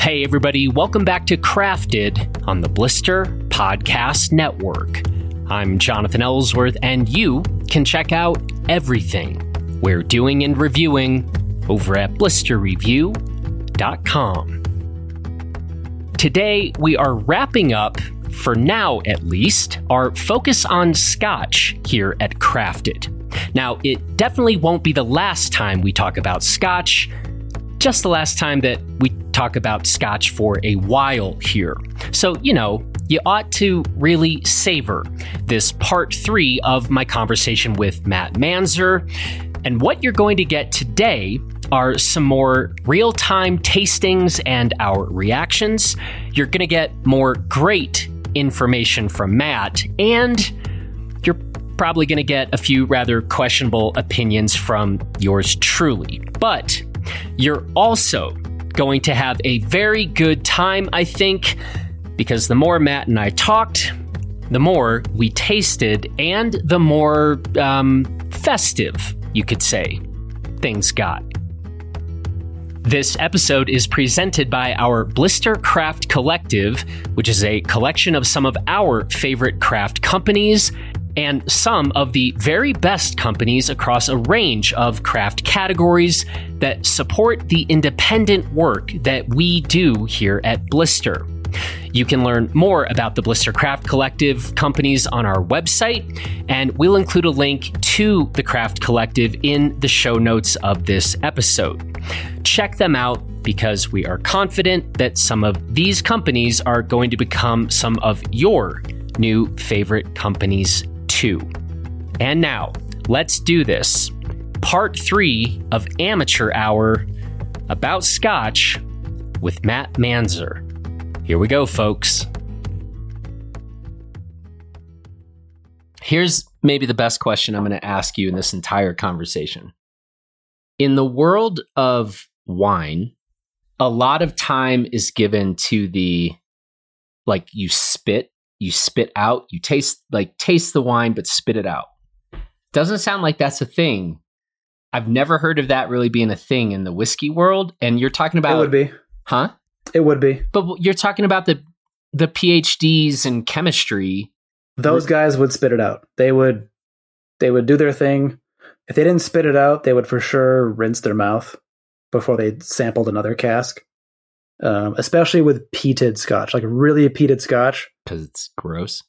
Hey, everybody, welcome back to Crafted on the Blister Podcast Network. I'm Jonathan Ellsworth, and you can check out everything we're doing and reviewing over at blisterreview.com. Today, we are wrapping up, for now at least, our focus on Scotch here at Crafted. Now, it definitely won't be the last time we talk about Scotch, just the last time that we talk about Scotch for a while here. So, you know, you ought to really savor this part three of my conversation with Matt Manser. And what you're going to get today are some more real time tastings and our reactions. You're going to get more great information from Matt, and you're probably going to get a few rather questionable opinions from yours truly. But you're also going to have a very good time, I think, because the more Matt and I talked, the more we tasted, and the more um, festive, you could say, things got. This episode is presented by our Blister Craft Collective, which is a collection of some of our favorite craft companies and some of the very best companies across a range of craft categories that support the independent work that we do here at Blister. You can learn more about the Blister Craft Collective companies on our website, and we'll include a link to the Craft Collective in the show notes of this episode. Check them out because we are confident that some of these companies are going to become some of your new favorite companies too. And now, let's do this. Part three of Amateur Hour about Scotch with Matt Manser. Here we go, folks. Here's maybe the best question I'm going to ask you in this entire conversation. In the world of wine, a lot of time is given to the like you spit, you spit out, you taste like taste the wine but spit it out. Doesn't sound like that's a thing. I've never heard of that really being a thing in the whiskey world and you're talking about It would be. Huh? It would be. But you're talking about the the PhDs in chemistry. Those guys would spit it out. They would they would do their thing. If they didn't spit it out, they would for sure rinse their mouth before they sampled another cask. Um, especially with peated scotch, like really peated scotch, because it's gross.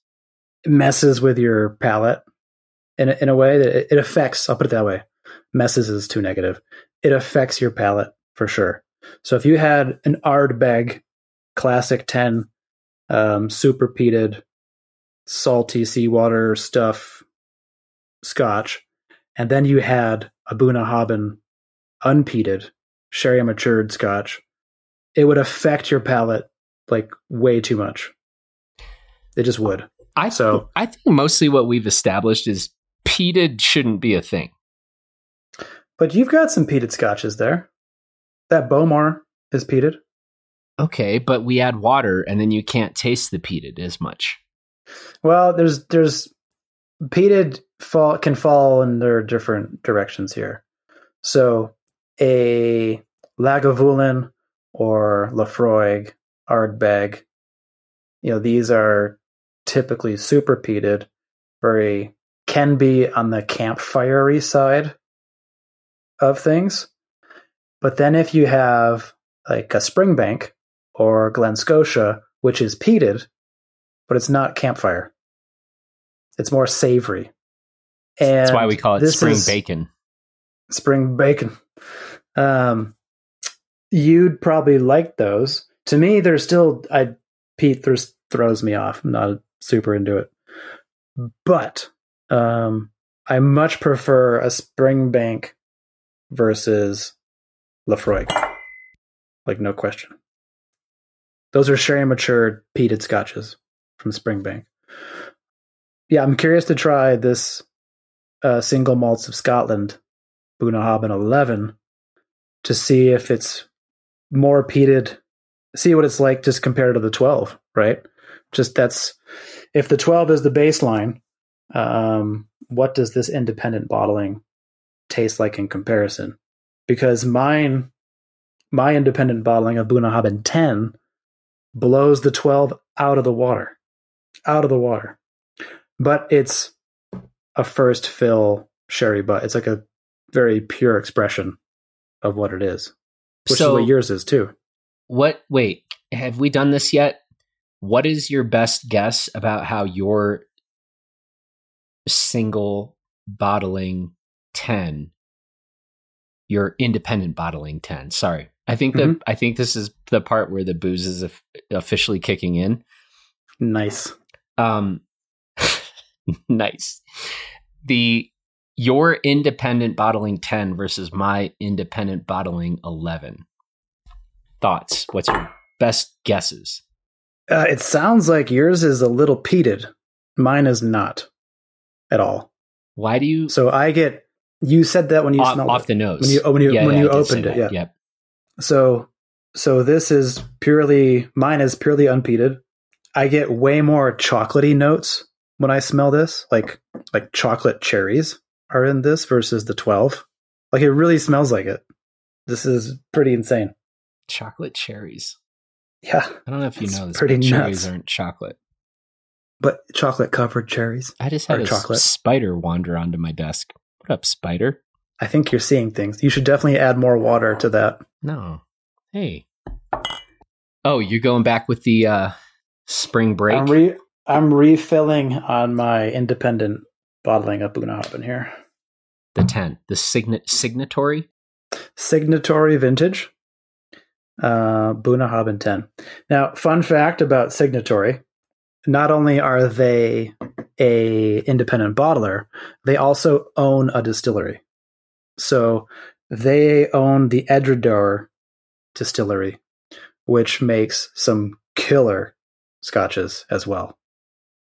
It messes with your palate in a, in a way that it, affects. I'll put it that way. Messes is too negative. It affects your palate for sure. So if you had an Ardbeg Classic 10 um, super peated, salty seawater stuff scotch, and then you had a Bunnahabhain unpeated, sherry matured scotch, it would affect your palate like way too much. It just would. I so I think mostly what we've established is peated shouldn't be a thing. But you've got some peated scotches there. That Bowmore is peated. Okay, but we add water and then you can't taste the peated as much. Well, there's there's peated fall can fall in their different directions here. So a Lagavulin or Laphroaig, Ardbeg, you know, these are typically super peated, very can be on the campfirey side of things. But then if you have like a Springbank or Glen Scotia, which is peated, but it's not campfire. It's more savory. And That's why we call it spring bacon. Spring bacon. Um, you'd probably like those. To me, they're still I peat th- throws me off. I'm not super into it. But um, I much prefer a Springbank versus Laphroaig. Like, no question. Those are sherry matured peated scotches from Springbank. Yeah, I'm curious to try this uh, single malts of Scotland, Bunnahabhain 11, to see if it's more peated, see what it's like just compared to the 12, right? Just that's, if the 12 is the baseline, um, what does this independent bottling taste like in comparison? Because mine my independent bottling of Bunnahabhain 10 blows the 12 out of the water. Out of the water. But it's a first fill sherry butt. It's like a very pure expression of what it is, which so, is what yours is too. What, wait, have we done this yet? What is your best guess about how your single bottling 10 your independent bottling 10 sorry i think that mm-hmm. i think this is the part where the booze is officially kicking in. Nice. Um nice. The your independent bottling 10 versus my independent bottling 11 thoughts? What's your best guesses uh, it sounds like yours is a little peated mine is not at all why do you so i get you said that when you off, smelled off it. the nose when you when you yeah, when yeah, you opened it. Yeah. Yep. So so this is purely mine is purely unpeated. I get way more chocolatey notes when I smell this, like like chocolate cherries are in this versus the twelve. Like it really smells like it. This is pretty insane. Chocolate cherries. Yeah, I don't know if you know this, pretty but nuts. cherries aren't chocolate. But chocolate covered cherries. I just had a chocolate. spider wander onto my desk. What up, spider? I think you're seeing things. You should definitely add more water to that. No. Hey. Oh, you're going back with the uh, spring break? I'm re I'm refilling on my independent bottling of Bunnahabhain here. the 10. The signa- signatory? Signatory Vintage, uh, Bunnahabhain 10. Now, fun fact about Signatory: not only are they a independent bottler, they also own a distillery. So they own the Edradour distillery, which makes some killer scotches as well.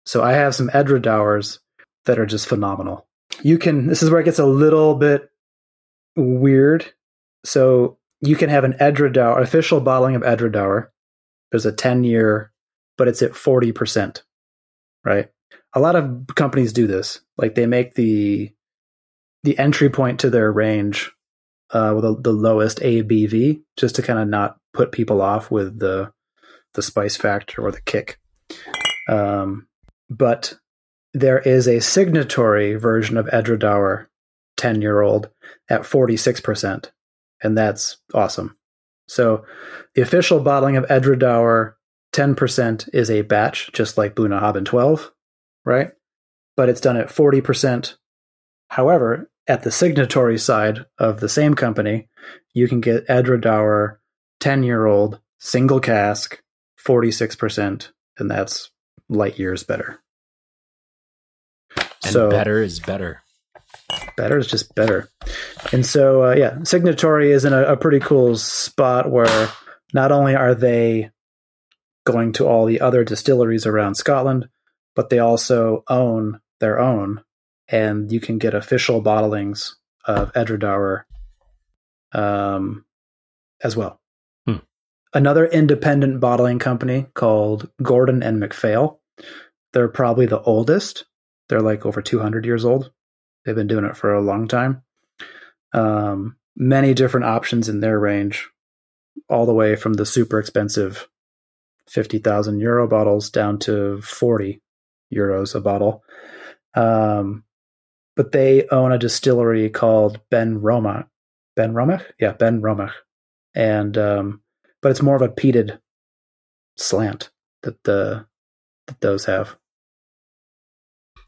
So I have some Edradours that are just phenomenal. You can this is where it gets a little bit weird. So you can have an Edradour official bottling of Edradour. There's a 10 year, but it's at 40%. Right? A lot of companies do this. Like they make the the entry point to their range uh, with the, lowest ABV, just to kind of not put people off with the the spice factor or the kick. Um, but there is a signatory version of Edradour, ten year old, at forty six percent, and that's awesome. So the official bottling of Edradour, ten percent, is a batch, just like Bunnahabhain twelve, right? But it's done at forty percent. However, at the signatory side of the same company, you can get Edradour 10 year old single cask, 46%, and that's light years better. And so better is better. Better is just better. And so, uh, yeah, signatory is in a, a pretty cool spot where not only are they going to all the other distilleries around Scotland, but they also own their own and you can get official bottlings of Edradour um, as well. Hmm. Another independent bottling company called Gordon and MacPhail. They're probably the oldest. They're like over 200 years old. They've been doing it for a long time. Um, many different options in their range, all the way from the super expensive 50,000 euro bottles down to 40 euros a bottle. Um, but they own a distillery called Benromach. Ben Romach? Yeah, Benromach. And um, but it's more of a peated slant that the that those have.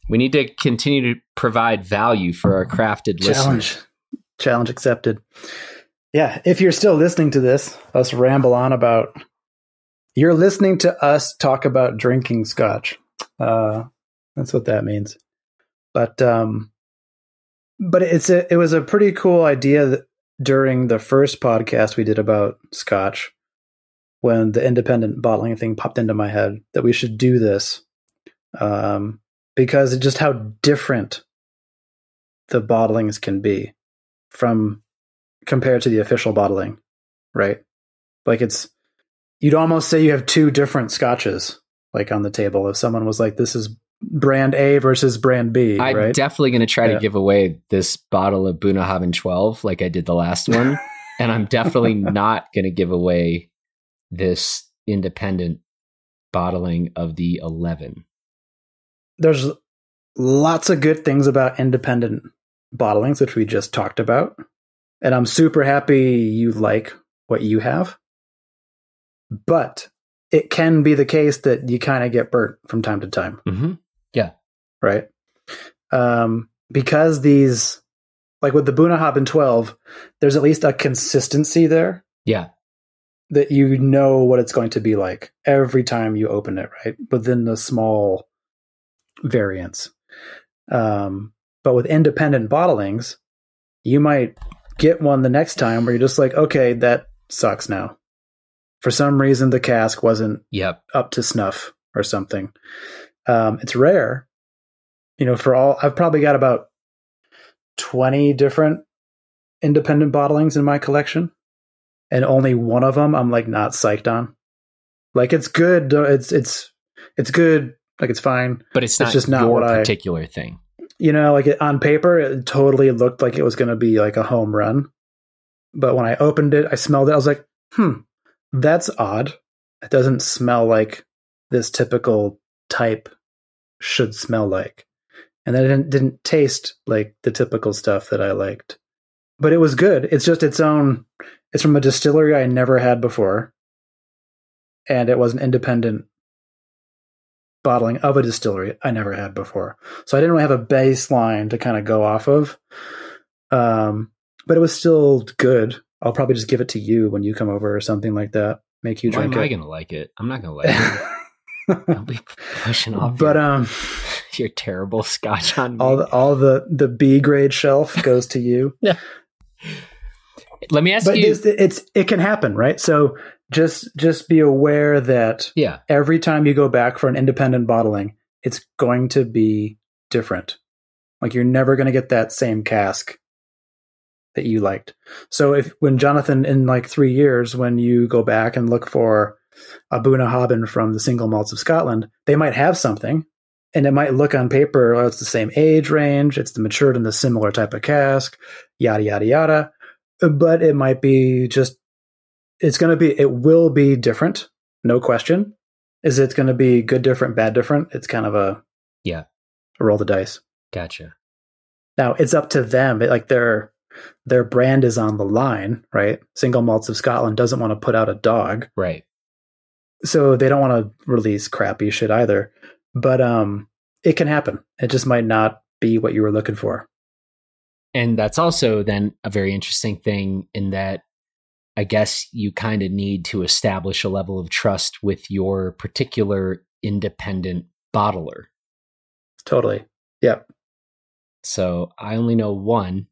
We need to continue to provide value for our crafted Challenge. listeners. Challenge accepted. Yeah, if you're still listening to this, us ramble on about you're listening to us talk about drinking scotch. Uh, that's what that means. But um, but it's a it was a pretty cool idea that during the first podcast we did about scotch when the independent bottling thing popped into my head that we should do this um, because just how different the bottlings can be from compared to the official bottling right like it's you'd almost say you have two different scotches like on the table if someone was like this is brand A versus brand B, I'm right? definitely going to try Yeah. to give away this bottle of Bunnahabhain 12 like I did the last one. and I'm definitely not going to give away this independent bottling of the 11. There's lots of good things about independent bottlings, which we just talked about. And I'm super happy you like what you have. But it can be the case that you kind of get burnt from time to time. Mm-hmm. Yeah. Right. Um, because these, like with the Bunnahabhain 12, there's at least a consistency there. Yeah. That you know what it's going to be like every time you open it, right? Within the small variants. Um, but with independent bottlings, you might get one the next time where you're just like, okay, that sucks now. For some reason, the cask wasn't yep. up to snuff or something. Um, it's rare. You know, for all, I've probably got about 20 different independent bottlings in my collection. And only one of them I'm like not psyched on. Like it's good. It's, it's, it's good. Like it's fine. But it's, not just not what particular I, thing. You know, like it, on paper, it totally looked like it was going to be like a home run. But when I opened it, I smelled it. I was like, hmm, that's odd. It doesn't smell like this typical type should smell like. And then it didn't, didn't taste like the typical stuff that I liked. But it was good. It's just its own, it's from a distillery I never had before. And it was an independent bottling of a distillery I never had before. So I didn't really have a baseline to kind of go off of. Um, but it was still good. I'll probably just give it to you when you come over or something like that. Make you Why drink am it. I gonna like it? I'm not gonna like it. I'll be pushing off. But your, um, your terrible scotch on me. all the, all the the B grade shelf goes to you. yeah. Let me ask but you. It's, it's it can happen, right? So just just be aware that yeah, every time you go back for an independent bottling, it's going to be different. Like you're never going to get that same cask that you liked. So if when Jonathan in like three years, when you go back and look for a Bunnahabhain from the single malts of Scotland, they might have something, and it might look on paper oh, it's the same age range, it's the matured in the similar type of cask, yada yada yada. But it might be just it's going to be it will be different, no question. Is it going to be good different, bad different? It's kind of a yeah, a roll the dice. Gotcha. Now it's up to them. Like they're their brand is on the line, right? Single Malts of Scotland doesn't want to put out a dog. Right. So they don't want to release crappy shit either. But um it can happen. It just might not be what you were looking for. And that's also then a very interesting thing in that I guess you kind of need to establish a level of trust with your particular independent bottler. Totally. Yep. So I only know one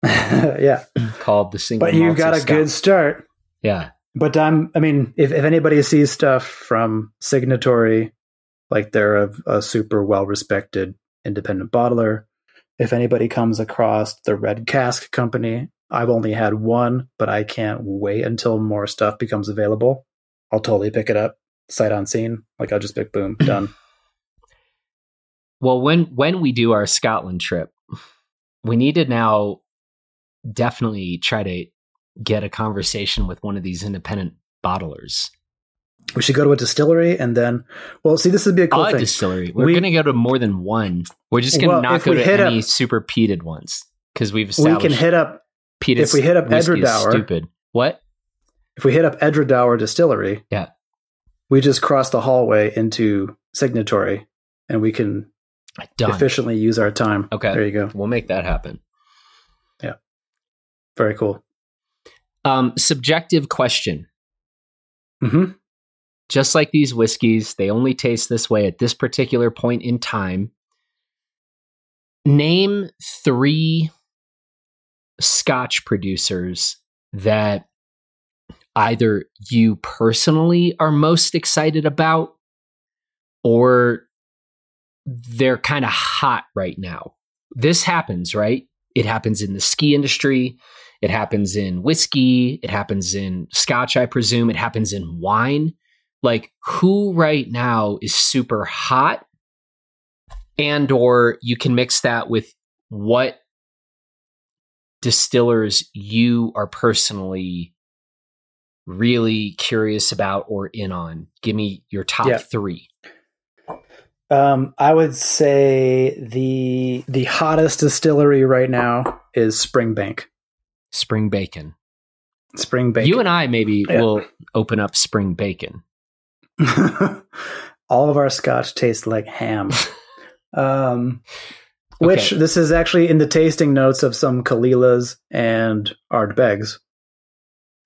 yeah. Called the single. But you got a good start. Yeah. But I'm. I mean, if if anybody sees stuff from Signatory, like they're a, a super well respected independent bottler. If anybody comes across the Red Cask Company, I've only had one, but I can't wait until more stuff becomes available. I'll totally pick it up, sight on scene. Like I'll just pick, boom, done. Well, when when we do our Scotland trip, we need to now definitely try to get a conversation with one of these independent bottlers. We should go to a distillery and then, well, see, this would be a cool a thing. distillery. We're we, going to go to more than one. We're just going to well, not go to any up, super peated ones because we've established. We can hit up. If we hit up Edradour, stupid. What? If we hit up Edradour Distillery, yeah, we just cross the hallway into Signatory, and we can Done. efficiently use our time. Okay, there you go. We'll make that happen. Yeah, very cool. Um, subjective question. Mm-hmm. Just like these whiskeys, they only taste this way at this particular point in time. Name three scotch producers that either you personally are most excited about or they're kind of hot right now. This happens, right? It happens in the ski industry. It happens in whiskey. It happens in scotch, I presume. It happens in wine. Like, who right now is super hot? And or you can mix that with what distillers you are personally really curious about or in on? Give me your top Yeah. three. Um, I would say the the hottest distillery right now is Springbank. Spring bacon. Springbank. You and I maybe Yeah. will open up spring bacon. All of our scotch tastes like ham. um, which Okay. this is actually in the tasting notes of some Caol Ilas and Ardbegs.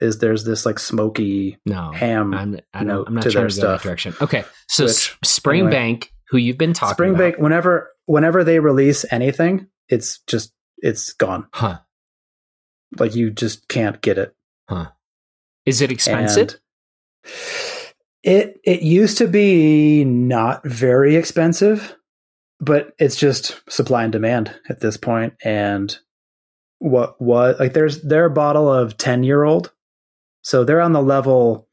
Is there's this like smoky No, ham? I'm, I note I'm not to their to stuff. direction. Okay, so Which, Springbank, who you've been talking Springbank. about, Whenever whenever they release anything, it's just it's gone. huh? Like you just can't get it. Is it expensive? And it it used to be not very expensive, but it's just supply and demand at this. And what what like there's their bottle of ten year old, so they're on the level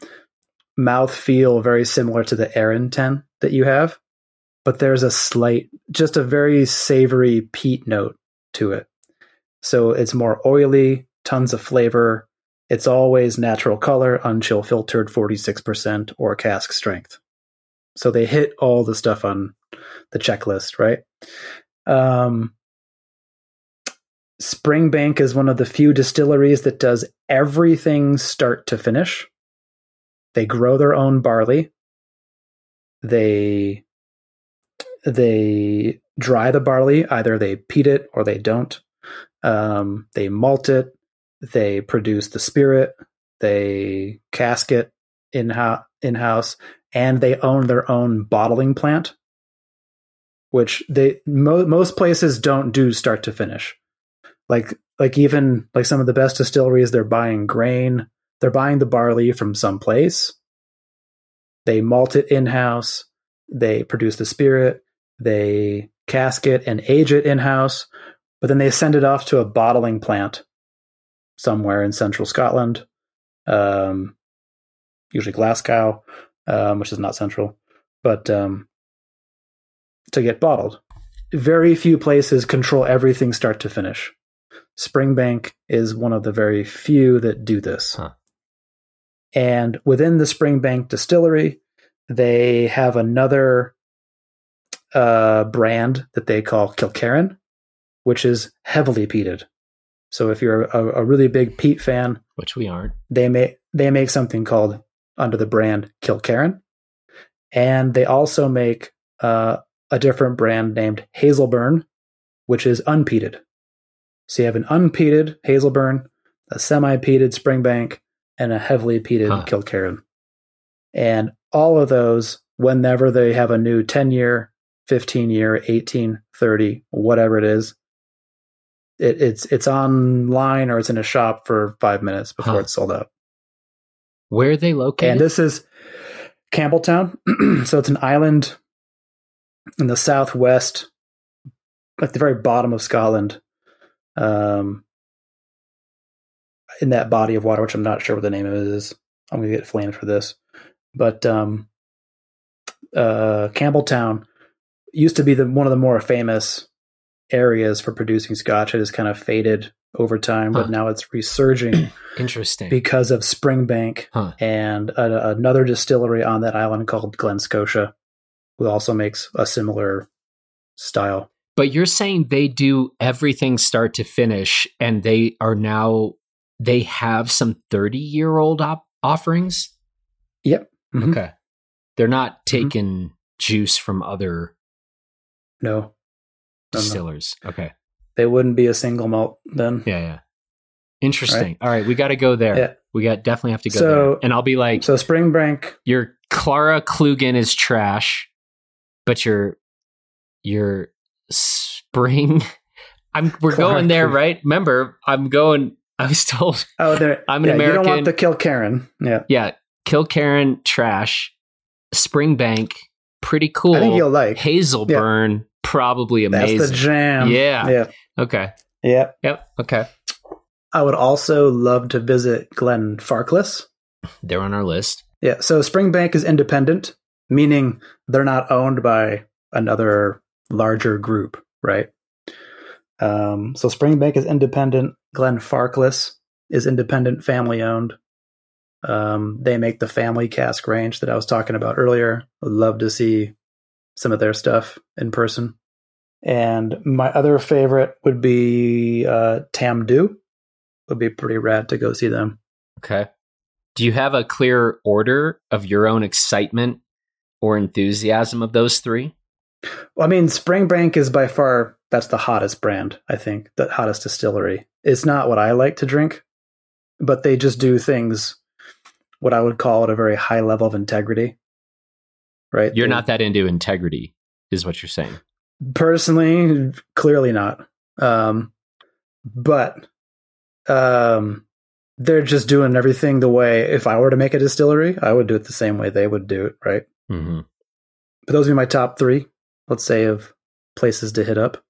mouth feel very similar to the Arran ten that you have, but there's a slight, just a very savory peat note to it. So it's more oily, tons of flavor. It's always natural color, unchill filtered, 46% or cask strength. So they hit all the stuff on the checklist, right? Um, Springbank is one of the few distilleries that does everything start to finish. They grow their own barley. They they dry the barley. Either they peat it or they don't. Um, they malt it. They produce the spirit. They cask it in ho- in house, and they own their own bottling plant, which they mo- most places don't do start to finish. Like like even like some of the best distilleries, they're buying grain. They're buying the barley from some place. They malt it in house. They produce the spirit. They cask it and age it in house, but then they send it off to a bottling plant somewhere in central Scotland, um, usually Glasgow, um, which is not central, but um, to get bottled. Very few places control everything start to finish. Springbank is one of the very few that do this. Huh. And within the Springbank distillery, they have another uh, brand that they call Kilkerran, which is heavily peated. So if you're a, a really big peat fan, Which we aren't. they make they make something called under the brand Kilkerran, and they also make uh, a different brand named Hazelburn, which is unpeated. So you have an unpeated Hazelburn, a semi-peated Springbank, and a heavily peated Huh. Kilkerran. And all of those, whenever they have a new 10 year, 15 year, 18, 30, whatever it is, it, it's it's online or it's in a shop for five minutes before Huh. it's sold out. Where are they located? And this is Campbeltown. so it's an island in the southwest, at the very bottom of Scotland. Um, in that body of water, which I'm not sure what the name of it is. I'm gonna get flamed for this. But um uh Campbeltown used to be the one of the more famous areas for producing scotch. It has kind of faded over time, but now it's resurging Interesting. because of Springbank Huh. and a, another distillery on that island called Glen Scotia, who also makes a similar style. But you're saying they do everything start to finish, and they are now they have some 30 year old op- offerings. Yep. Mhm. Okay, they're not Mm-hmm. taking juice from other No, no. distillers. Okay, they wouldn't be a single malt then. yeah, yeah. Interesting. All right, we got to go there. Yeah. We got definitely have to go So- there. And I'll be like, So Springbank, your Clara Klugen is trash, but your your spring. I'm we're Clara going there, right? Remember, I'm going. I was told, oh, there. I'm an yeah, You don't want to kill Karen. Yeah, yeah, Kilkerran trash, Springbank pretty cool. I think you'll like. Hazelburn probably amazing. That's the jam. Yeah. yeah, okay. Yep. Yep. Okay. I would also love to visit Glenfarclas. They're on our list. Yeah, so Springbank is independent, meaning they're not owned by another larger group, right? Um, so Springbank is independent. Glenfarclas is independent, family owned. Um, they make the family cask range that I was talking about earlier. Would love to see some of their stuff in person. And my other favorite would be uh, Tamdhu. Would be pretty rad to go see them. Okay. Do you have a clear order of your own excitement or enthusiasm of those three? Well, I mean, Springbank is by far that's the hottest brand. I think the hottest distillery. It's not what I like to drink, but they just do things what I would call at a very high level of integrity. Right? You're They- not that into integrity, is what you're saying. personally clearly not um but um they're just doing everything the way if i were to make a distillery i would do it the same way they would do it right hmm but those would be my top three let's say of places to hit up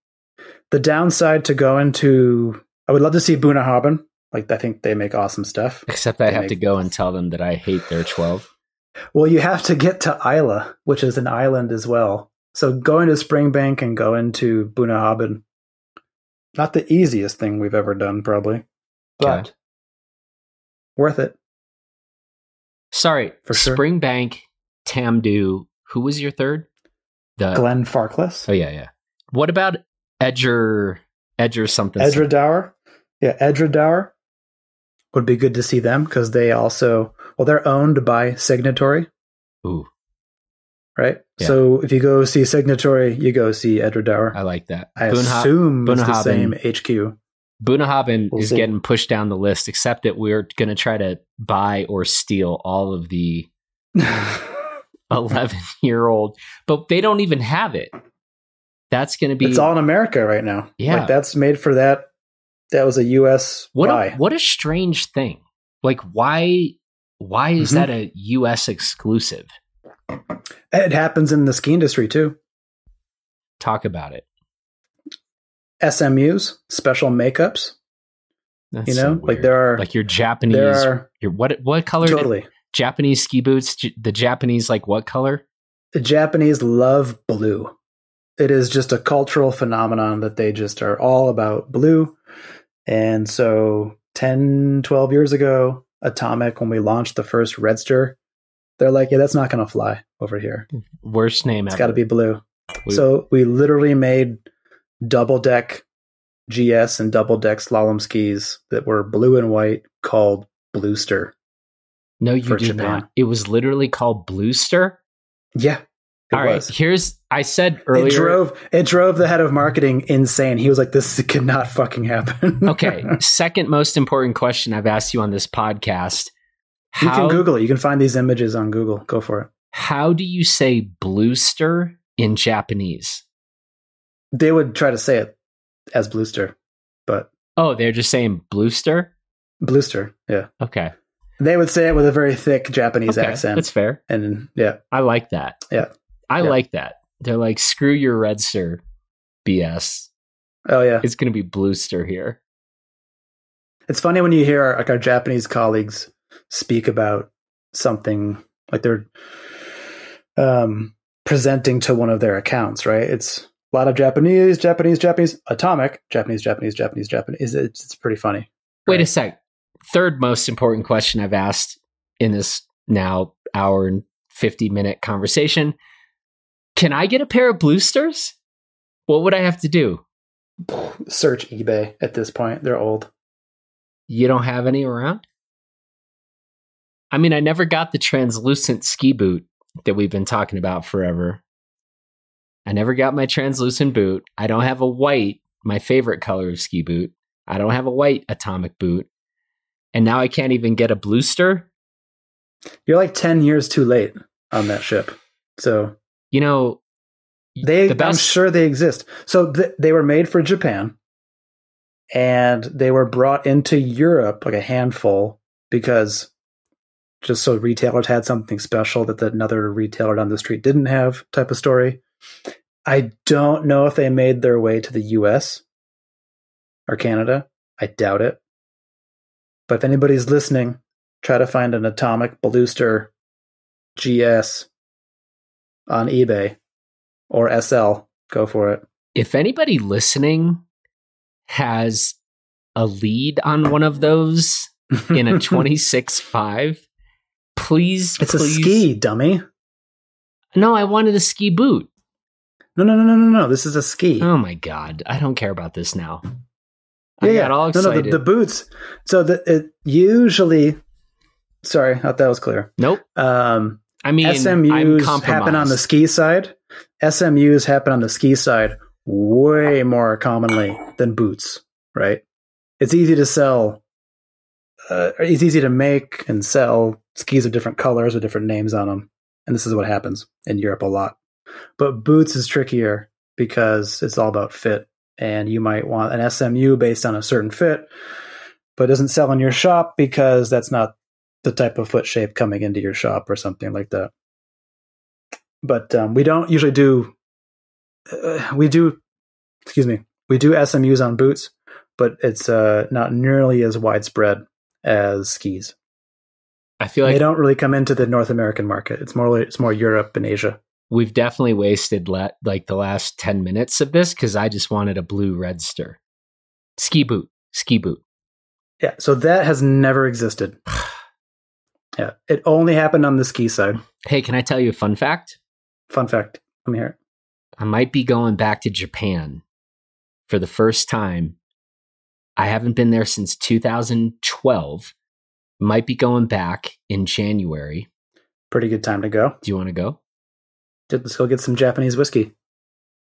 the downside to going to, I would love to see Bunnahabhain. like i think they make awesome stuff Except I They have make- to go and tell them that I hate their 12. well you have to get to Islay which is an island as well so going to springbank and going to Bunnahabhain, not the easiest thing we've ever done probably but Okay. worth it Sorry, For sure. Springbank, Tamdhu. Who was your third? The Glenn Farkless, Oh yeah, yeah. What about Edger? Edger something. Edra Dower. Yeah, Edradour would be good to see them because they also, well, they're owned by Signatory, Ooh, right? Yeah. So if you go see Signatory, you go see Edradour. I like that. I Bunha- assume it's the same HQ. Bunnahabhain We'll is see. getting pushed down the list, except that we're going to try to buy or steal all of the 11 year old, but they don't even have it. That's going to be it's all in America right now. Yeah. Like that's made for that. That was a US what a, what a strange thing. Like why why is Mhm. that a US exclusive? It happens in the ski industry too. Talk about it. SMUs, special makeups. That's You so know, like there are, like your Japanese are your what what color totally. Japanese ski boots J- the Japanese like what color? the Japanese love blue. It is just a cultural phenomenon that they just are all about blue. And so 10, 12 years ago, Atomic, when we launched the first Redster, they're like, yeah, that's not going to fly over here. Worst name It's got to be blue. We- So we literally made double deck GS and double deck slalom skis that were blue and white called Bluester. No, you did Japan. not. It was literally called Bluester. Yeah. All right, was. here's I said earlier. It drove it drove the head of marketing insane. He was like, "This could not fucking happen." okay, second most important question I've asked you on this podcast. you can Google it. You can find these images on Google. Go for it. how do you say bluester in Japanese? They would try to say it as Bluester, but Oh, they're just saying bluester? Bluester, yeah. Okay. They would say it with a very thick Japanese okay. accent, That's fair. and yeah, I like that. Yeah. I Yeah. like that. They're like, screw your Redster BS. oh yeah. It's going to be bluester here. It's funny when you hear like our Japanese colleagues speak about something like they're um, presenting to one of their accounts, right? It's a lot of Japanese, Japanese, Japanese, atomic, Japanese, Japanese, Japanese, Japanese. It's, it's pretty funny. Wait a sec. Third most important question I've asked in this now hour and 50 minute conversation. Can I get a pair of Bluesters? What would I have to do? Search eBay at this point. They're old. You don't have any around? I mean, I never got the translucent ski boot that we've been talking about forever. I never got my translucent boot. I don't have a white, my favorite color of ski boot. I don't have a white atomic boot. And now I can't even get a bluester. You're like 10 years too late on that ship. So You know, they, the I'm sure they exist. So th- they were made for Japan and they were brought into Europe like a handful because just so retailers had something special that another retailer down the street didn't have type of story. I don't know if they made their way to the US or Canada. I doubt it. But if anybody's listening, try to find an atomic Bluester GS on eBay or SL. Go for it. if anybody listening has a lead on one of those in a 26.5, please, It's please. a ski, dummy. No, I wanted a ski boot. No, no, no, no, no, no. This is a ski. Oh my god, I don't care about this now. I yeah, all all no, no, the, the boots. So the it usually. Sorry, I thought that was clear. nope. Um, I mean, SMUs happen on the ski side. SMUs happen on the ski side way more commonly than boots, right? It's easy to sell. Uh, it's easy to make and sell skis of different colors with different names on them, and this is what happens in Europe a lot. But boots is trickier because it's all about fit, and you might want an SMU based on a certain fit, but it doesn't sell in your shop because that's not the type of foot shape coming into your shop or something like that. But um, we don't usually do. Uh, we do, excuse me, we do SMUs on boots, but it's uh, not nearly as widespread as skis. I feel like they don't really come into the North American market. It's more it's more Europe and Asia. We've definitely wasted le- like the last 10 minutes of this because I just wanted a blue Redster. Ski boot. Ski boot. Yeah, so that has never existed. Yeah, it only happened on the ski side. Hey, can I tell you a fun fact? Fun fact. Let me hear it. I might be going back to Japan for the first time. I haven't been there since 2012. Might be going back in January. Pretty good time to go. Do you want to go? Let's go get some Japanese whiskey.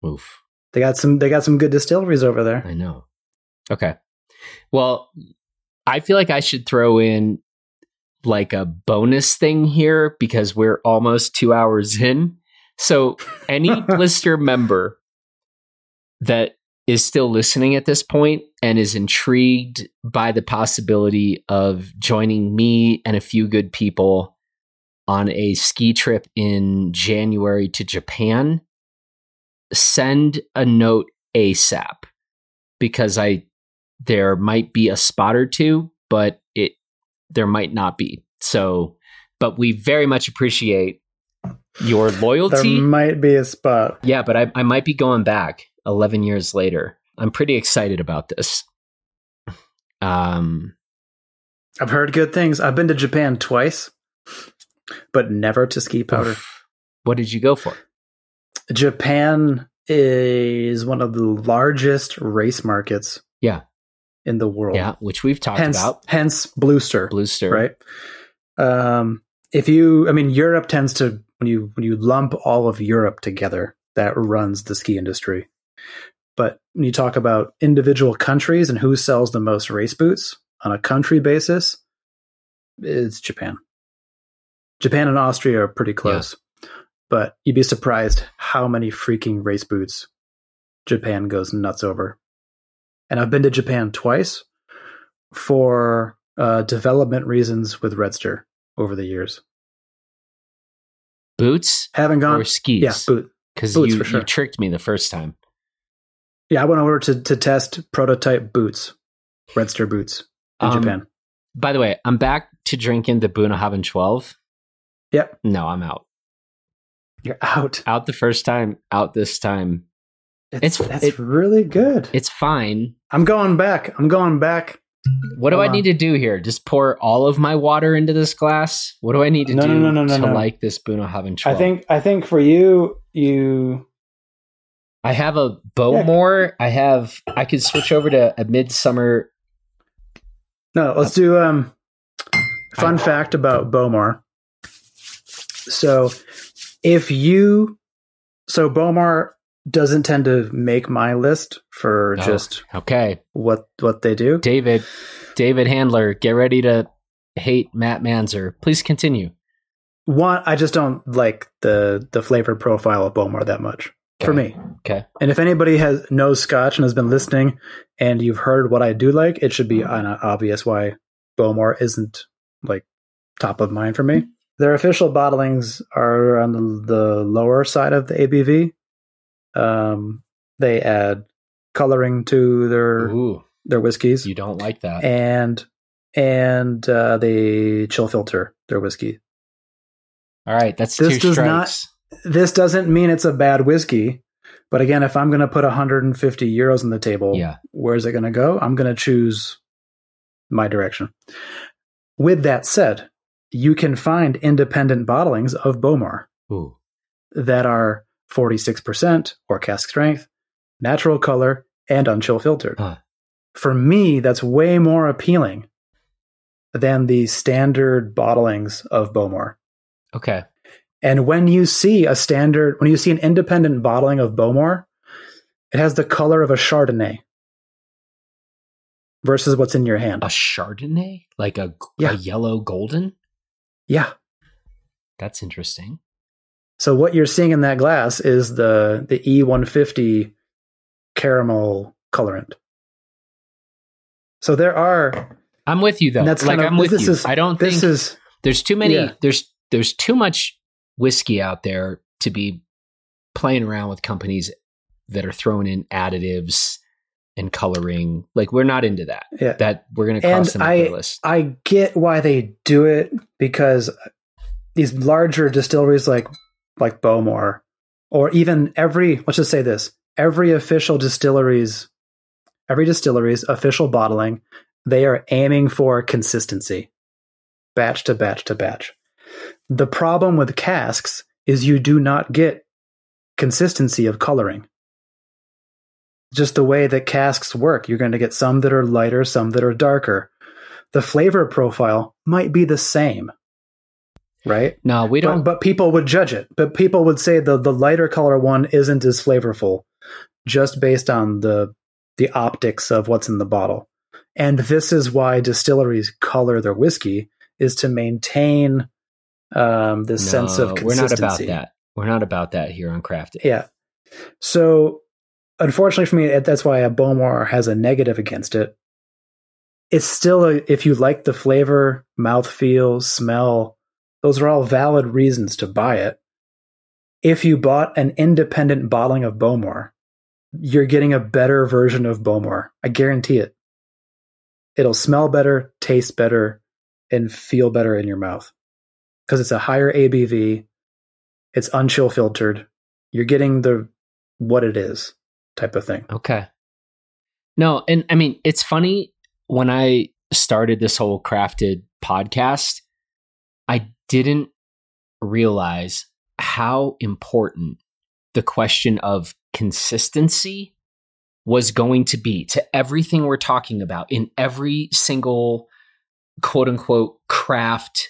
Oof. They got some. They got some good distilleries over there. I know. Okay. Well, I feel like I should throw in like a bonus thing here because we're almost two hours in. So, any Blister member that is still listening at this point and is intrigued by the possibility of joining me and a few good people on a ski trip in January to Japan, send a note ASAP because I there might be a spot or two, but it there might not be. So, but we very much appreciate your loyalty. There might be a spot. yeah, but I, I might be going back 11 years later. I'm pretty excited about this. Um, I've heard good things. I've been to Japan twice, but never to ski powder. what did you go for? Japan is one of the largest race markets. Yeah. in the world. Yeah, which we've talked hence, about. hence Bluester. Bluester. right? Um, if you, I mean, Europe tends to when you when you lump all of Europe together, that runs the ski industry. But when you talk about individual countries and who sells the most race boots on a country basis, it's Japan. Japan and Austria are pretty close, but you'd be surprised how many freaking race boots Japan goes nuts over. And I've been to Japan twice for uh, development reasons with Redster over the years. Boots Haven't gone. or skis? Yeah, boot. Because you, sure. you tricked me the first time. Yeah, I went over to, to test prototype boots, Redster boots in Um, Japan. By the way, I'm back to drinking the Bunnahabhain 12. Yep, No, I'm out. you're out. Out the first time, out this time. It's, It's- that's it- really good. It's fine. I'm going back. I'm going back. What do I on. need to do here? Just pour all of my water into this glass? What do I need to No, do no, no, no, to no, like this Bunnahabhain 12? I think. I think for you, you. I have a Bowmore. I have. I could switch over to a Midsummer. No, let's do um fun I- fact about Bowmore. So if you so Bowmore doesn't tend to make my list for Oh. just Okay, what what they do. David, David Handler, get ready to hate Matt Manser. Please continue. One I just don't like the the flavor profile of Bowmore that much for me. Okay. And if anybody has knows Scotch and has been listening and you've heard what I do like, it should be obvious why Bowmore isn't like top of mind for me. Their official bottlings are on the, the lower side of the ABV. Um, they add coloring to their Ooh, their whiskeys you don't like that. and and uh, they chill filter their whiskey. All right, that's This two does not- strikes. This doesn't mean it's a bad whiskey, But again, if I'm going to put 150 euros on the table, Yeah. where's it going to go? I'm going to choose my direction. With that said, you can find independent bottlings of Bowmore Ooh. that are 46% or cask strength, natural color, and unchill filtered. Huh. For me, that's way more appealing than the standard bottlings of Bowmore. Okay. And when you see a standard, when you see an independent bottling of Bowmore, it has the color of a Chardonnay versus what's in your hand. A Chardonnay? Like a, Yeah. a yellow golden? Yeah. That's interesting. So what you're seeing in that glass is the the E150 caramel colorant. So there are I'm with you though. That's like kind of- I'm with this you. is- I don't this think is there's too many Yeah. there's there's too much whiskey out there to be playing around with companies that are throwing in additives and coloring. Like we're not into that. yeah. That we're gonna And cross them off I- list. I get why they do it because these larger distilleries like like Bowmore or even every let's just say this every official distilleries every distillery's official bottling they are aiming for consistency batch to batch to batch the problem with casks is you do not get consistency of coloring just the way that casks work you're going to get some that are lighter some that are darker the flavor profile might be the same right No, we don't but people would judge it. But people would say the the lighter color one isn't as flavorful, just based on the the optics of what's in the bottle. And this is why distilleries color their whiskey is to maintain um, this sense of No, we're not about that. We're not about that here on Crafted. Yeah. So, unfortunately for me, that's why a Bowmore has a negative against it. It's still, a, if you like the flavor, mouthfeel, smell, those are all valid reasons to buy it. If you bought an independent bottling of Bowmore, you're getting a better version of Bowmore. I guarantee it. It'll smell better, taste better, and feel better in your mouth because it's a higher ABV. It's unchill filtered. You're getting the what it is type of thing. Okay. No, and I mean, it's funny when I started this whole crafted podcast, I didn't realize how important the question of consistency was going to be to everything we're talking about in every single quote unquote craft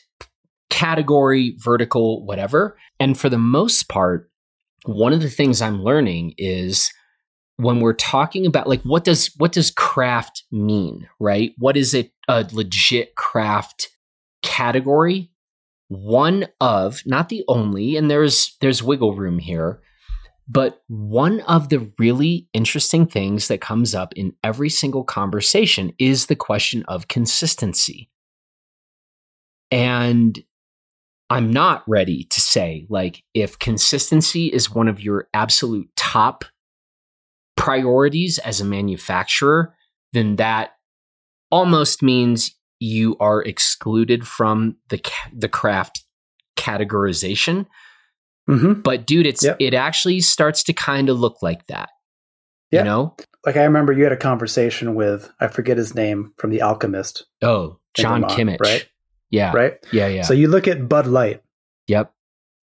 category, vertical, whatever. And for the most part, one of the things I'm learning is when we're talking about like what does what does craft mean, right? What is it a legit craft category? One of, not the only, and there's there's wiggle room here, but one of the really interesting things that comes up in every single conversation is the question of consistency. And I'm not ready to say, like, if consistency is one of your absolute top priorities as a manufacturer, then that almost means you are excluded from the ca- the craft categorization. Mm-hmm. But dude, it's Yep. it actually starts to kind of look like that. Yeah. You know? Like I remember you had a conversation with I forget his name from The Alchemist, Oh, John Kimmich. right? Yeah. Right. Yeah, yeah. So you look at Bud Light. yep.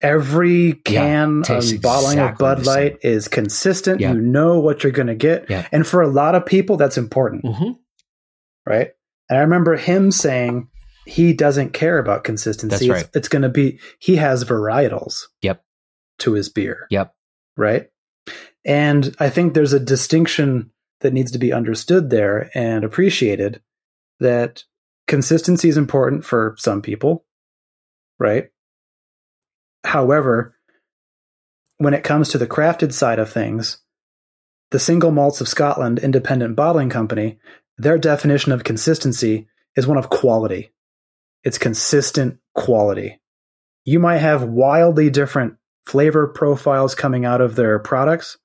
Every can tastes of bottling of Bud. Light is consistent. Yeah. You know what you're going to get. Yeah. And for a lot of people, that's important, hmm right? And I remember him saying he doesn't care about consistency. That's It's- right. It's, going to be, he has varietals Yep. to his beer. Yep. right? And I think there's a distinction that needs to be understood there and appreciated that consistency is important for some people, right? However, when it comes to the crafted side of things, the Single Malts of Scotland Independent Bottling Company, their definition of consistency is one of quality. It's consistent quality. You might have wildly different flavor profiles coming out of their products,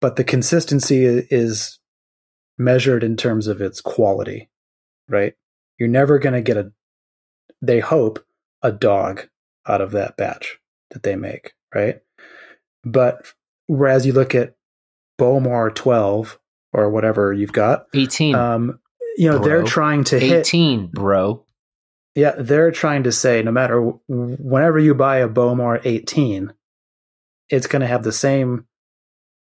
but the consistency is measured in terms of its quality, right? You're never going to get a, they hope, a dog out of that batch that they make, right? But Whereas you look at Bowmore 12 or whatever you've got, 18. um, you know, they're trying to hit 18, bro. Yeah, they're trying to say no matter whenever you buy a Bowmore 18, it's going to have the same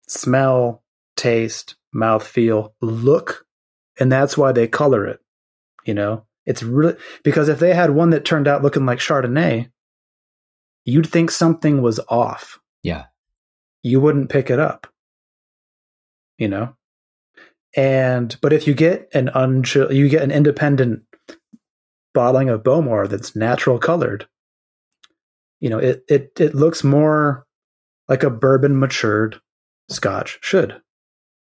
smell, taste, mouth feel, look, and that's why they color it. You know, it's really because if they had one that turned out looking like Chardonnay, you'd think something was off. Yeah. You wouldn't pick it up. You know? And but if you get an unchill you get an independent bottling of Bowmore that's natural colored, you know, it it it looks more like a bourbon matured scotch should,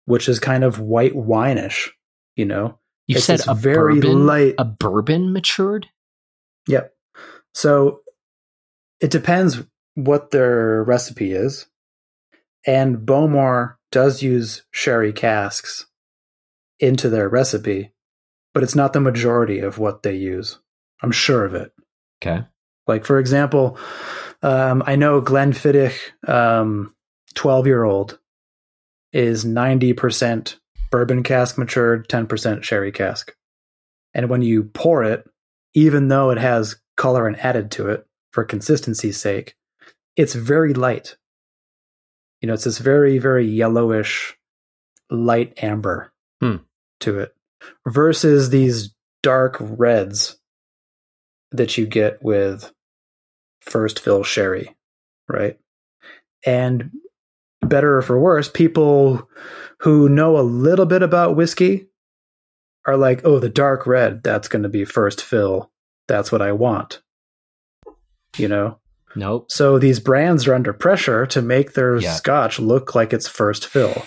which is kind of white wineish, you know. You It's said a very bourbon, light- a bourbon matured? Yep. So it depends what their recipe is. And Bowmore does use sherry casks into their recipe, but it's not the majority of what they use. I'm sure of it. Okay. Like, for example, um, I know Glenfiddich, um, 12 year old, is 90% bourbon cask matured, 10% sherry cask. And when you pour it, even though it has colorant added to it for consistency's sake, it's very light. You know, it's this very, very yellowish, light amber Hmm. to it versus these dark reds that you get with first fill sherry, right? And better or for worse, people who know a little bit about whiskey are like, oh, the dark red, that's going to be first fill. That's what I want. You know? Nope. So these brands are under pressure to make their Yeah. scotch look like it's first fill.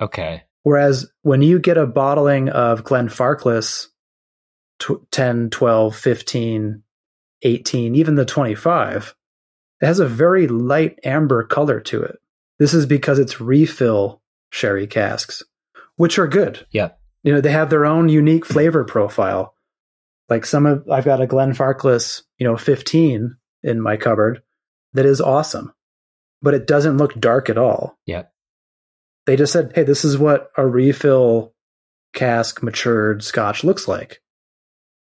Okay. Whereas when you get a bottling of Glenfarclas, tw- 10, 12, 15, 18, even the 25, it has a very light amber color to it. This is because it's refill sherry casks, which are good. Yeah. You know, they have their own unique flavor profile. Like some of, I've got a Glenfarclas, you know, 15 in my cupboard that is awesome, but it doesn't look dark at all Yep. they just said, "Hey, this is what a refill cask matured Scotch looks like.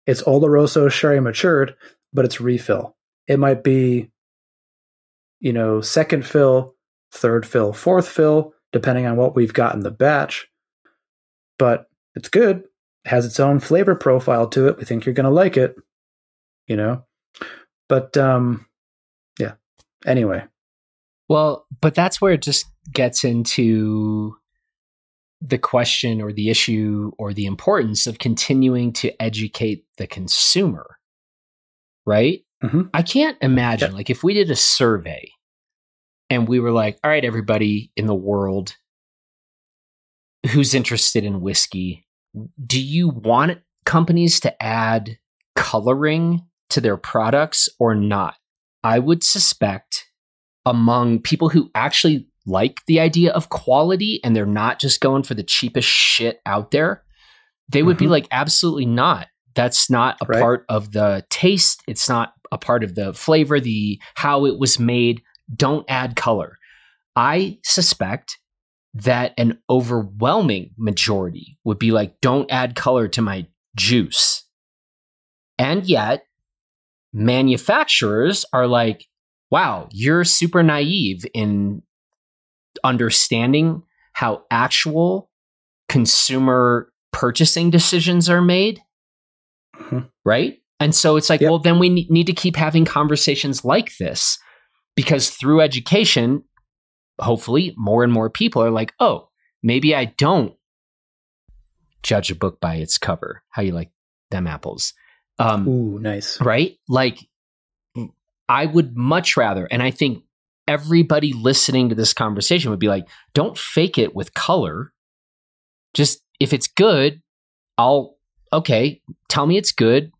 It's Oloroso sherry matured, but it's refill. It might be, you know, second fill, third fill, fourth fill, depending on what we've got in the batch. But it's good. It has its own flavor profile to it. We think you're going to like it, you know. But um, yeah. Anyway, Well, but that's where it just gets into the question or the issue or the importance of continuing to educate the consumer, right? Mhm. I can't imagine, Yep. like, if we did a survey and we were like, all right, everybody in the world who's interested in whiskey, do you want companies to add coloring to their products or not? I would suspect among people who actually like the idea of quality and they're not just going for the cheapest shit out there, they would be Mhm. like, absolutely not. That's not a Right. part of the taste. It's not a part of the flavor, the how it was made. Don't add color. I suspect that an overwhelming majority would be like, don't add color to my juice. And yet, manufacturers are like, wow, you're super naive in understanding how actual consumer purchasing decisions are made. Mhm. Right. And so it's like, Yep. well, then we need to keep having conversations like this because through education, hopefully more and more people are like, oh, maybe I don't judge a book by its cover. How you like them apples? Um, ooh, nice. right? Like, I would much rather, and I think everybody listening to this conversation would be like, don't fake it with color. Just if it's good, I'll, okay, tell me it's good.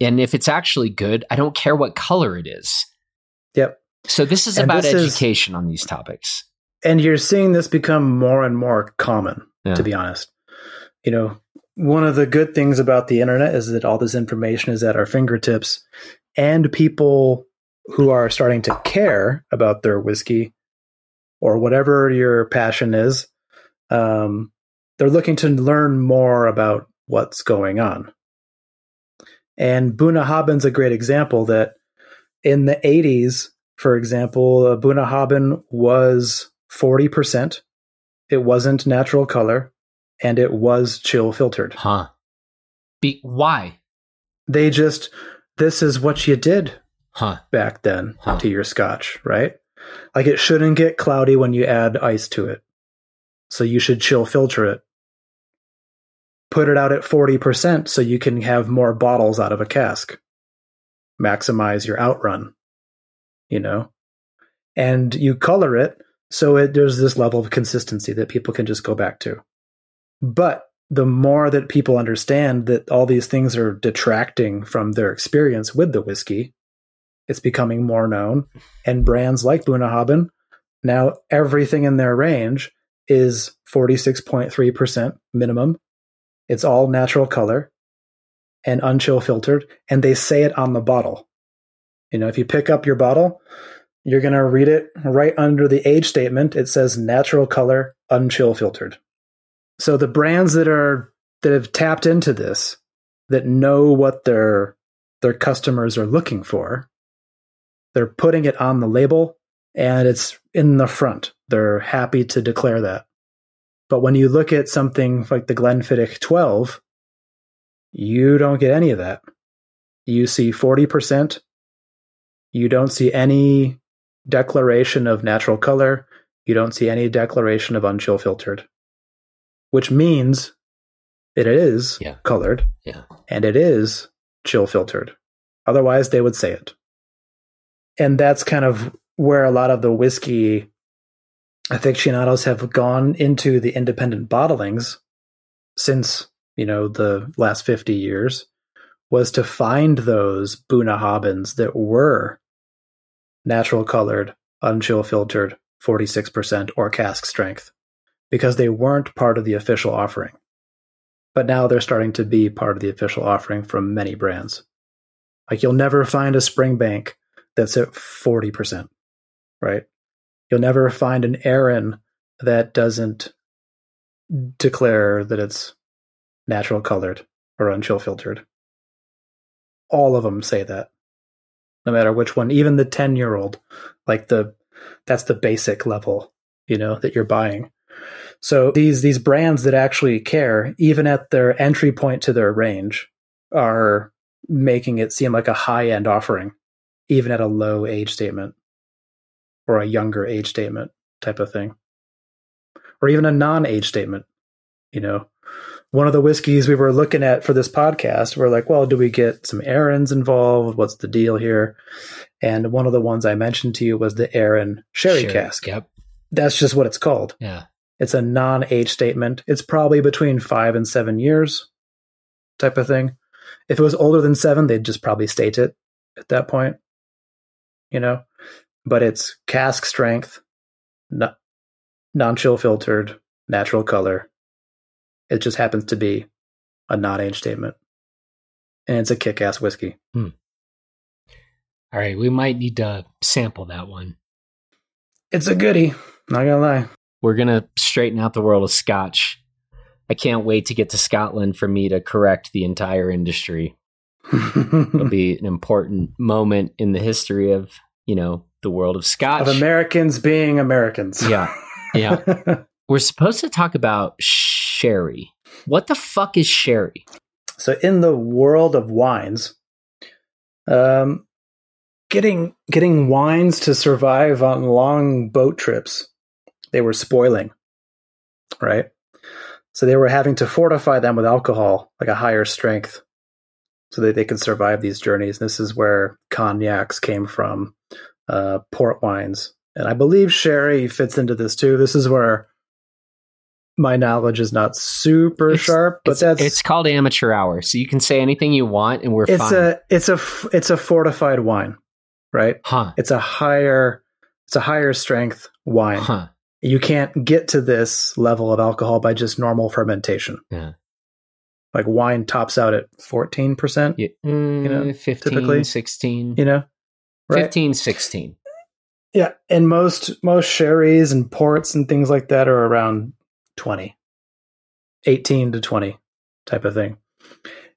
And if it's actually good, I don't care what color it is. Yep. So this is And about this is- education on these topics. and you're seeing this become more and more common Yeah. to be honest you know one of the good things about the internet is that all this information is at our fingertips and people who are starting to care about their whiskey or whatever your passion is. Um, they're looking to learn more about what's going on. And Bunnahabhain's a great example that in the 80s, for example, uh, Bunnahabhain was 40%. It wasn't natural color and it was chill filtered. Huh. Be- why? They just, this is what you did Huh. back then Huh. to your scotch, right? Like it shouldn't get cloudy when you add ice to it. So you should chill filter it. Put it out at 40% so you can have more bottles out of a cask. Maximize your outrun, you know? And you color it so it, there's this level of consistency that people can just go back to. But the more that people understand that all these things are detracting from their experience with the whiskey, it's becoming more known. And brands like Bunnahabhain, now everything in their range is 46.3% minimum. It's all natural color and unchill filtered. And they say it on the bottle. You know, if you pick up your bottle, you're going to read it right under the age statement. It says natural color, unchill filtered. So the brands that are that have tapped into this, that know what their their customers are looking for, they're putting it on the label and it's in the front. They're happy to declare that. But when you look at something like the Glenfiddich 12, you don't get any of that. You see 40%. You don't see any declaration of natural color. You don't see any declaration of unchill filtered, which means it is Yeah. colored Yeah. and it is chill filtered. Otherwise, they would say it. And that's kind of where a lot of the whiskey aficionados have gone into the independent bottlings since, you know, the last 50 years was to find those Bunnahabhains that were natural colored, unchill filtered, 46% or cask strength because they weren't part of the official offering. But now they're starting to be part of the official offering from many brands. Like you'll never find a Springbank that's at 40%, right? You'll never find an Arran that doesn't declare that it's natural colored or unchill filtered. All of them say that. No matter which one, even the 10 year old, like the, that's the basic level, you know, that you're buying. So these, these brands that actually care, even at their entry point to their range, are making it seem like a high end offering, even at a low age statement or a younger age statement type of thing, or even a non age statement. You know, one of the whiskeys we were looking at for this podcast, we're like, well, do we get some Arran's involved? What's the deal here? And one of the ones I mentioned to you was the Arran Sherry, Sherry, cask. Yep. That's just what it's called. Yeah. It's a non age statement. It's probably between five and seven years type of thing. If it was older than seven, they'd just probably state it at that point, you know? But it's cask strength, non chill filtered, natural color. It just happens to be a non age statement. And it's a kick ass whiskey. Hmm. All right. We might need to sample that one. It's a goodie, not gonna lie. We're going to straighten out the world of scotch. I can't wait to get to Scotland for me to correct the entire industry. It'll be an important moment in the history of, you know, the world of scotch. of Americans being Americans. Yeah. Yeah. We're supposed to talk about sherry. What the fuck is sherry? So in the world of wines, um, getting getting wines to survive on long boat trips, they were spoiling, right? So they were having to fortify them with alcohol, like a higher strength, so that they could survive these journeys. And this is where cognacs came from, uh, port wines, and I believe sherry fits into this too. This is where my knowledge is not super It's- sharp, but it's, that's it's called amateur hour, so you can say anything you want, and we're it's fine. a it's a it's a fortified wine, right? huh? It's a higher it's a higher strength wine. Huh? You can't get to this level of alcohol by just normal fermentation. Yeah. Like wine tops out at 14%, Yeah. Mm, know, 15, typically, 16. you know? Right? 15, 16. Yeah, and most most sherries and ports and things like that are around 20. 18 to 20 type of thing.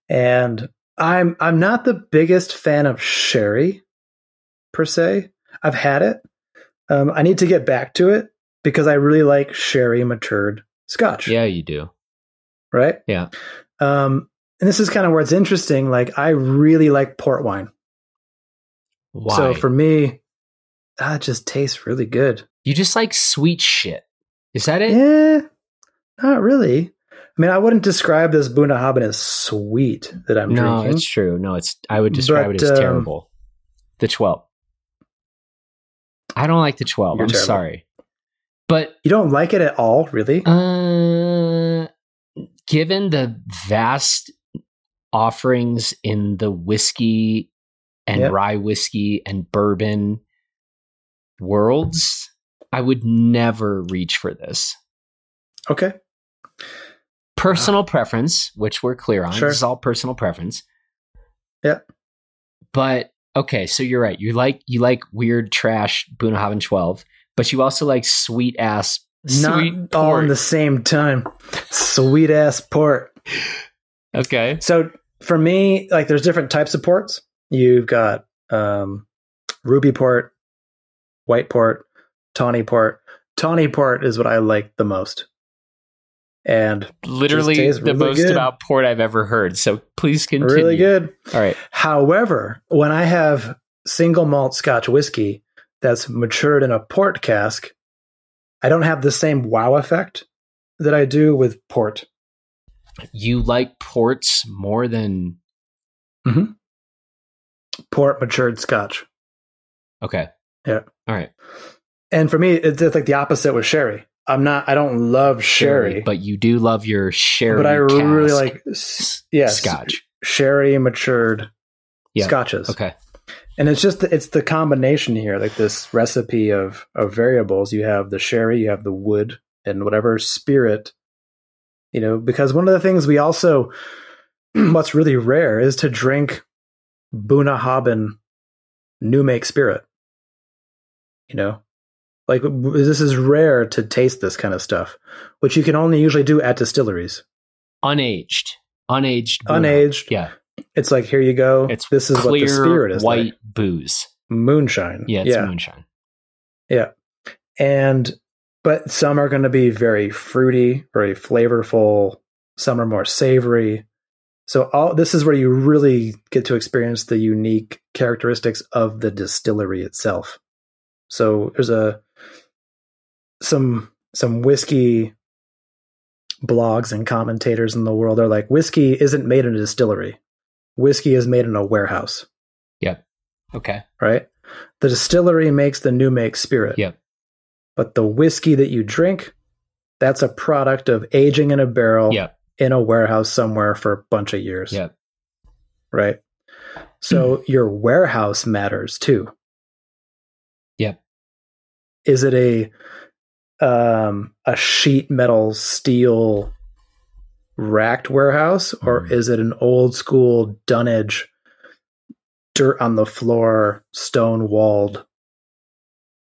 And I'm I'm not the biggest fan of sherry per se. I've had it. Um, I need to get back to it because I really like sherry matured scotch. Yeah, you do. Right? Yeah. Um, and this is kind of where it's interesting. Like I really like port wine. Why? So for me, that just tastes really good. you just like sweet shit. Is that it? Yeah, not really. I mean, I wouldn't describe this Bunnahabhain as sweet that I'm no, drinking. it's true. No, it's I would describe But, it as um, terrible. The 12. I don't like the 12. You're I'm terrible. sorry. But You don't like it at all, really? uh given the vast offerings in the whiskey and Yep. rye whiskey and bourbon worlds, I would never reach for this. Okay. Personal preference, which we're clear on. Sure. This is all personal preference. Yeah. But okay, so you're right. You like you like weird trash Bunnahabhain 12, but you also like sweet ass sweet Not all in the same time. Sweet ass port. okay. So for me, like there's different types of ports. You've got um, ruby port, white port, tawny port. Tawny port is what I like the most. And Literally the really most good. about port I've ever heard. So please continue. really good. All right. However, when I have single malt Scotch whiskey that's matured in a port cask, I don't have the same wow effect that I do with port. You like ports more than mm-hmm. Port matured Scotch. okay. Yeah. All right. And for me, it's like the opposite with sherry. I'm not. I don't love sherry, but you do love your sherry. but I really like yes, scotch. sherry matured Yeah. scotches. Okay. And it's just it's the combination here, like this recipe of of variables. You have the sherry, you have the wood, and whatever spirit. You know, because one of the things we also, what's really rare is to drink Bunnahabhain new make spirit. You know, like this is rare to taste this kind of stuff, which you can only usually do at distilleries. Unaged. Unaged. Bunna. Unaged, Yeah. It's like here you go. It's this is what clear the spirit is white like. booze. moonshine. Yeah, it's moonshine. Yeah, and but some are going to be very fruity, very flavorful. Some are more savory. So all this is where you really get to experience the unique characteristics of the distillery itself. So there's a some some whiskey blogs and commentators in the world are like whiskey isn't made in a distillery. Whiskey is made in a warehouse, Yep. Okay. right? The distillery makes the new make spirit. Yep. But the whiskey that you drink, that's a product of aging in a barrel Yep. in a warehouse somewhere for a bunch of years. Yep. Right. So your warehouse matters too. Yep. Is it a um a sheet metal steel racked warehouse or Mhm. is it an old school dunnage dirt on the floor stone walled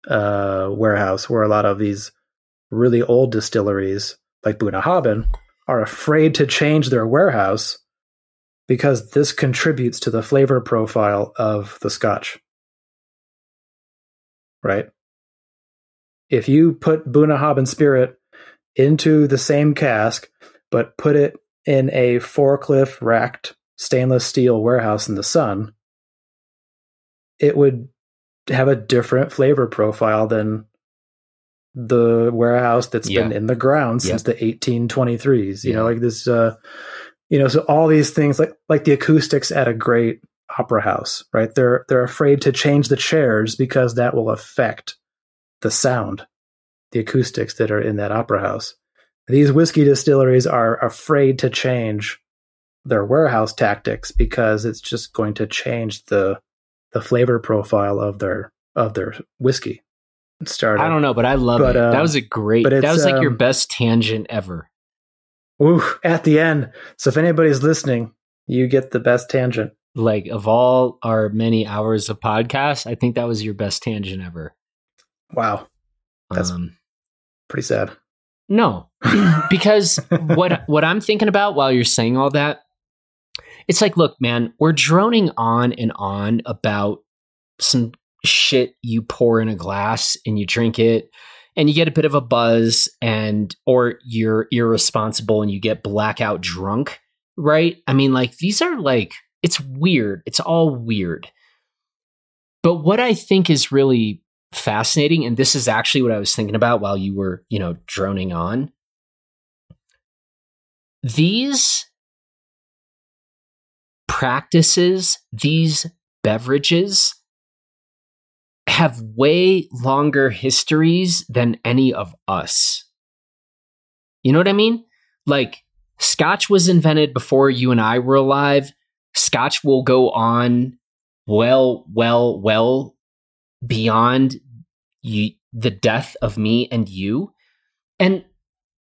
uh warehouse where a lot of these really old distilleries like Bunnahabhain are afraid to change their warehouse because this contributes to the flavor profile of the scotch. Right? If you put Bunnahabhain spirit into the same cask, but put it in a forklift racked stainless steel warehouse in the sun, it would have a different flavor profile than the warehouse that's been in the ground Yeah. since the 1823s. You know, like this, uh, you know, so all these things, like like the acoustics at a great opera house, right? They're they're afraid to change the chairs because that will affect the sound, the acoustics that are in that opera house. These whiskey distilleries are afraid to change their warehouse tactics because it's just going to change the the flavor profile of their of their whiskey. Started. I don't know, but I love But, it. that um, was a great. That was like your um, best tangent ever. Ooh, at the end. So if anybody's listening, you get the best tangent. Like of all our many hours of podcast, I think that was your best tangent ever. Wow. That's Um, pretty sad. No, because what what I'm thinking about while you're saying all that, it's like, look, man, we're droning on and on about some shit you pour in a glass and you drink it and you get a bit of a buzz and or you're irresponsible and you get blackout drunk, right? I mean, like these are like it's weird. It's all weird. But what I think is really fascinating and this is actually what I was thinking about while you were, you know, droning on. These practices, these beverages have way longer histories than any of us. You know what I mean? Like, scotch was invented before you and I were alive. Scotch will go on well, well, well beyond you, the death of me and you. And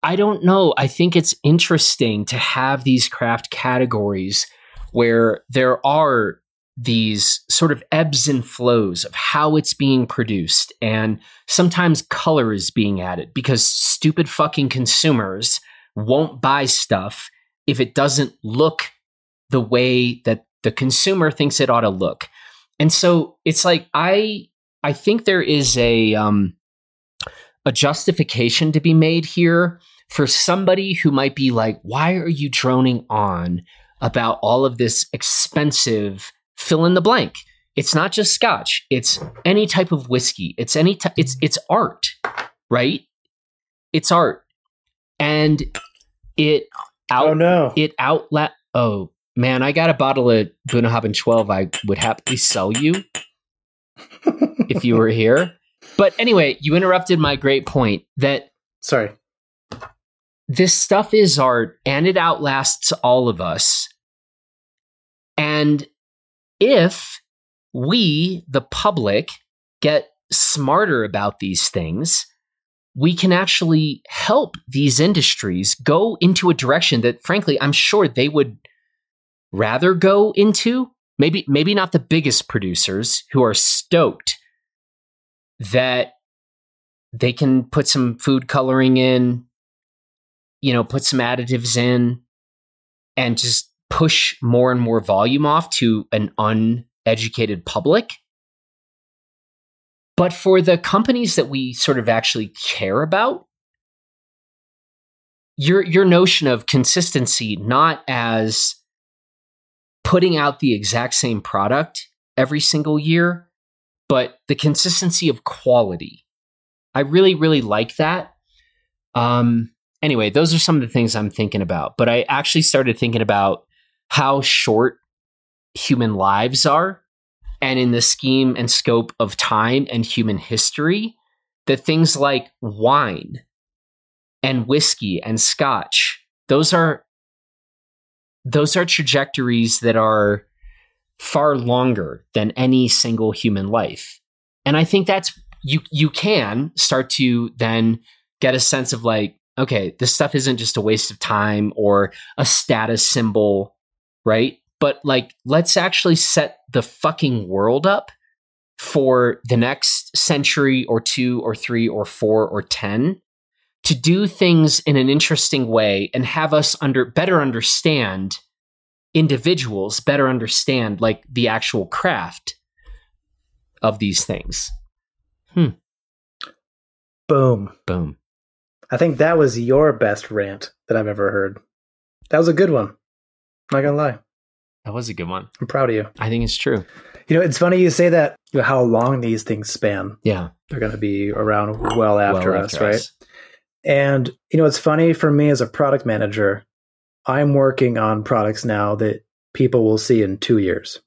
I don't know. I think it's interesting to have these craft categories where there are these sort of ebbs and flows of how it's being produced. And sometimes color is being added because stupid fucking consumers won't buy stuff if it doesn't look the way that the consumer thinks it ought to look. And so it's like I I think there is a um a justification to be made here for somebody who might be like, why are you droning on about all of this expensive fill in the blank? It's not just scotch. It's any type of whiskey. It's any t- it's it's art, right? It's art. And it out oh no. it outlet oh man, I got a bottle of Bunnahabhain 12 I would happily sell you if you were here. But anyway, you interrupted my great point that Sorry. this stuff is art and it outlasts all of us. And if we, the public, get smarter about these things, we can actually help these industries go into a direction that, frankly, I'm sure they would rather go into. Maybe, maybe not the biggest producers who are stoked that they can put some food coloring in, you know, put some additives in, and just push more and more volume off to an uneducated public. But for the companies that we sort of actually care about, your your notion of consistency not as putting out the exact same product every single year, but the consistency of quality. I really, really like that. Um, anyway, those are some of the things I'm thinking about. But I actually started thinking about how short human lives are. And in the scheme and scope of time and human history, that things like wine and whiskey and scotch, those are those are trajectories that are far longer than any single human life. And I think that's you you can start to then get a sense of like okay, this stuff isn't just a waste of time or a status symbol, right? But like let's actually set the fucking world up for the next century or two or three or four or 10 to do things in an interesting way and have us under better understand individuals better understand like the actual craft of these things. Hmm. Boom. Boom. I think that was your best rant that I've ever heard. That was a good one. I'm Not gonna lie. That was a good one. I'm proud of you. I think it's true. You know, it's funny you say that, you know, how long these things span. Yeah. They're to be around well after Well us, after right? And, you know, it's funny for me as a product manager, I'm working on products now that people will see in two years.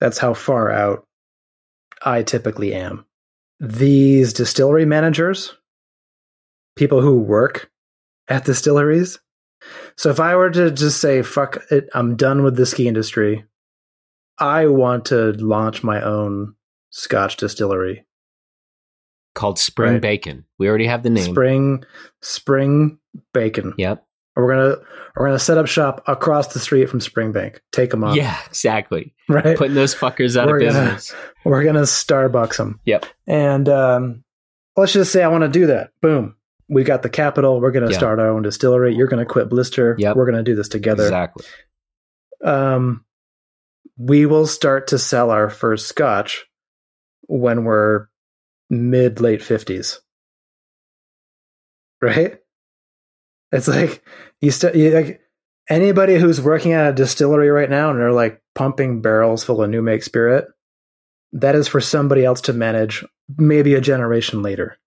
That's how far out I typically am. These distillery managers, people who work at distilleries. So if I were to just say, fuck it, I'm done with the ski industry, I want to launch my own scotch distillery. Called Spring Right. Bacon. We already have the name. Spring, spring bacon. Yep. We're gonna we're gonna set up shop across the street from Springbank. Take them off. Yeah, exactly. right. Putting those fuckers out We're of gonna- business. we're gonna Starbucks them. Yep. And um, let's just say I want to do that. Boom. We got the capital. We're gonna Yeah. start our own distillery. You're gonna quit Blister. Yep. We're gonna do this together. Exactly. um, we will start to sell our first scotch when we're mid late 50s right? It's like you, still you like anybody who's working at a distillery right now and they're like pumping barrels full of new make spirit that is for somebody else to manage maybe a generation later.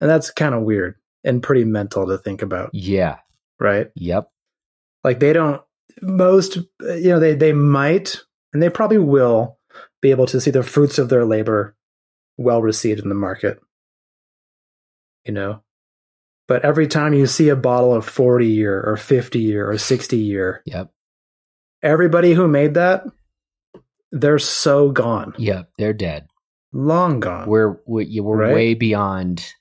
And that's kind of weird and pretty mental to think about. Yeah. right? Yep. like they don't most you know they they might and they probably will be able to see the fruits of their labor well received in the market you know but every time you see a bottle of 40 year or 50 year or 60 year Yep. everybody who made that they're so gone Yep. They're dead. long gone We're we, yeah, we're Right? way beyond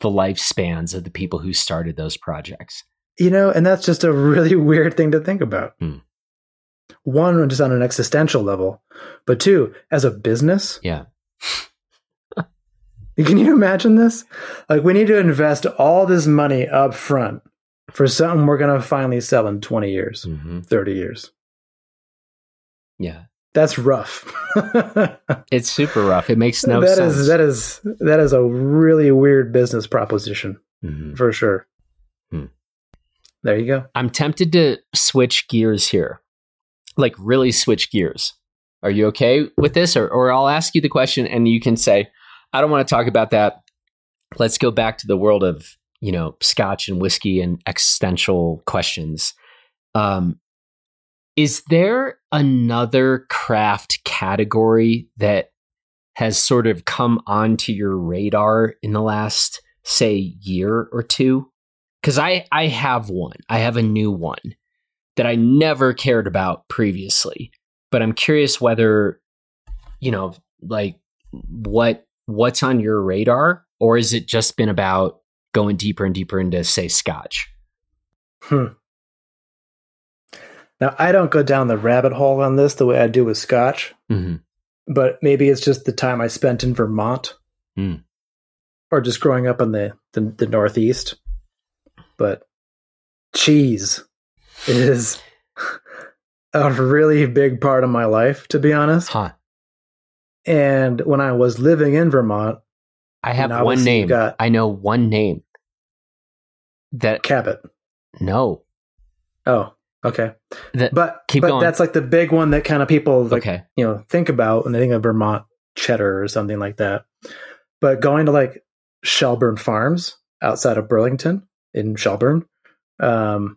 the lifespans of the people who started those projects. you know and that's just a really weird thing to think about Hmm. one just on an existential level but two as a business Yeah. Can you imagine this? Like, we need to invest all this money up front for something we're going to finally sell in 20 years, hmm 30 years. Yeah. That's rough. It's super rough. It makes no is sense. that is that is a really weird business proposition Mhm. for sure. Hmm. There you go. I'm tempted to switch gears here, like really switch gears. Are you okay with this? Or, or I'll ask you the question and you can say, I don't want to talk about that. Let's go back to the world of, you know, scotch and whiskey and existential questions. Um, is there another craft category that has sort of come onto your radar in the last, say, year or two? because I I have one. I have a new one that I never cared about previously, but I'm curious whether you know like what what's on your radar, or is it just been about going deeper and deeper into say Scotch? Hmm. Now, I don't go down the rabbit hole on this the way I do with Scotch, hmm but maybe it's just the time I spent in Vermont Hmm. or just growing up in the, the, the Northeast. But cheese is a really big part of my life, to be honest. Huh. And when I was living in Vermont, I have one name. got- I know one name. That Cabot. no. Oh, okay. That But keep but going. that's like the big one that kind of people like okay. you know think about when they think of Vermont cheddar or something like that. But going to like Shelburne Farms outside of Burlington in Shelburne, um,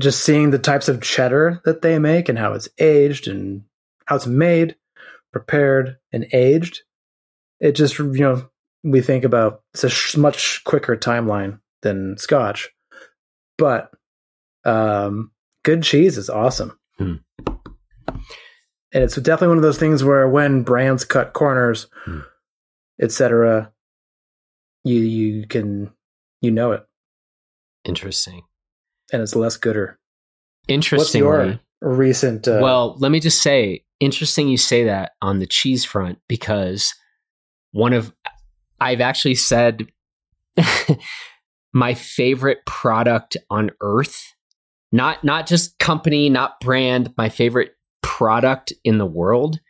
just seeing the types of cheddar that they make and how it's aged and how it's made, prepared, and aged, it just you know we think about it's a sh- much quicker timeline than Scotch, but um, good cheese is awesome. Hmm. And it's definitely one of those things where when brands cut corners, Hmm. etc., you you can you know it, Interesting. And it's less gooder. What's Interestingly, your recent? Uh, well, let me just say, interesting you say that on the cheese front because one of I've actually said my favorite product on earth, not not just company, not brand, my favorite product in the world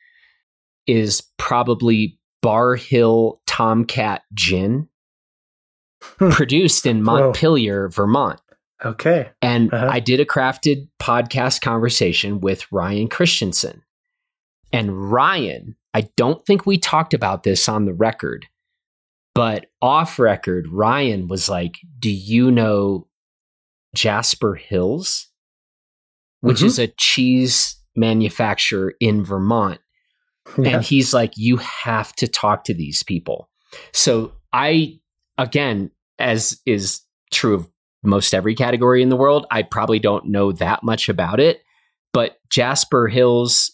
is probably Barr Hill Tomcat Gin, Hmm. produced in. Montpelier, Vermont. Okay, And Uh-huh. I did a crafted podcast conversation with Ryan Christiansen. And Ryan, I don't think we talked about this on the record, but off record, Ryan was like, Do you know Jasper Hills? Which Mhm. is a cheese manufacturer in Vermont. yeah. And he's like, you have to talk to these people. So I, again, as is true of most every category in the world, I probably don't know that much about it. But Jasper Hills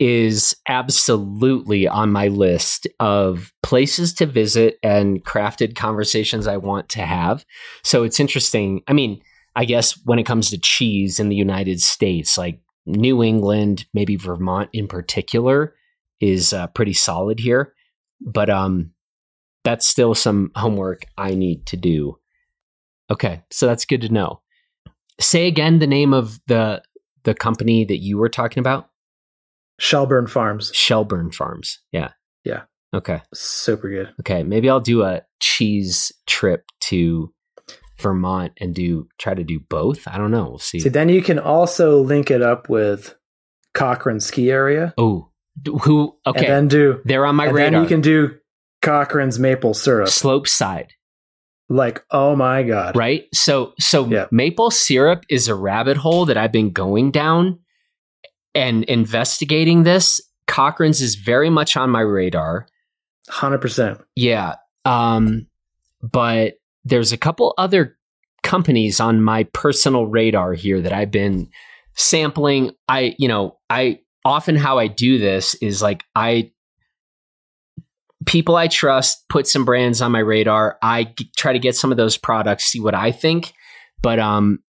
is absolutely on my list of places to visit and crafted conversations I want to have. So it's interesting. I mean, I guess when it comes to cheese in the United States, like New England, maybe Vermont in particular, is uh, pretty solid here. But um, that's still some homework I need to do. Okay, so that's good to know. Say again the name of the the company that you were talking about. Shelburne Farms. Shelburne Farms. Yeah. Yeah. Okay. Super good. Okay. Maybe I'll do a cheese trip to Vermont and do try to do both. I don't know. We'll see. See, then you can also link it up with Cochran Ski Area. Oh, who? Okay. And then do. They're on my radar. then you can do Cochran's maple syrup. Slope side. Like, oh my god. Right? So so Yeah. maple syrup is a rabbit hole that I've been going down and investigating this. Cochran's is very much on my radar. Hundred percent. Yeah. Um, but there's a couple other companies on my personal radar here that I've been sampling. I, you know, I often how I do this is like I people I trust put some brands on my radar. I g- try to get some of those products, see what I think. But um,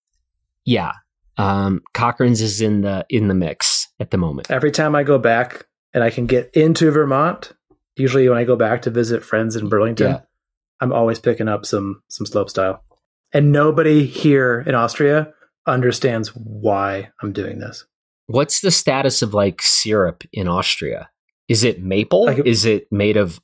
yeah, um, Cochran's is in the in the mix at the moment. Every time I go back and I can get into Vermont, usually when I go back to visit friends in Burlington, Yeah. I'm always picking up some some slope style. And nobody here in Austria understands why I'm doing this. What's the status of like syrup in Austria? Is it maple? Like- Is it made of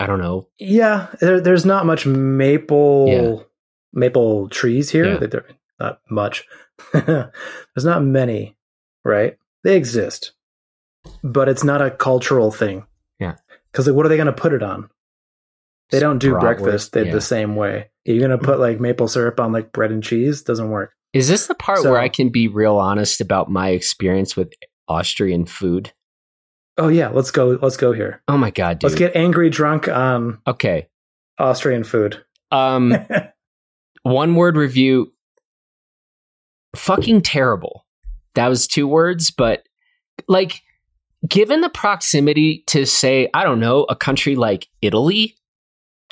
I don't know. Yeah, there, there's not much maple Yeah. maple trees here. Yeah. There- Not much. there's not many, right? They exist, but it's not a cultural thing. Yeah. Because what are they going to put it on? They don't do Bratwurst, breakfast the, yeah. the same way. You're going to put like maple syrup on like bread and cheese? Doesn't work. Is this the part So- where I can be real honest about my experience with Austrian food? Oh yeah, let's go. Let's go here. Oh my god, dude. Let's get angry drunk on okay. Austrian food. Um one word review fucking terrible. That was two words, but like given the proximity to say, I don't know, a country like Italy,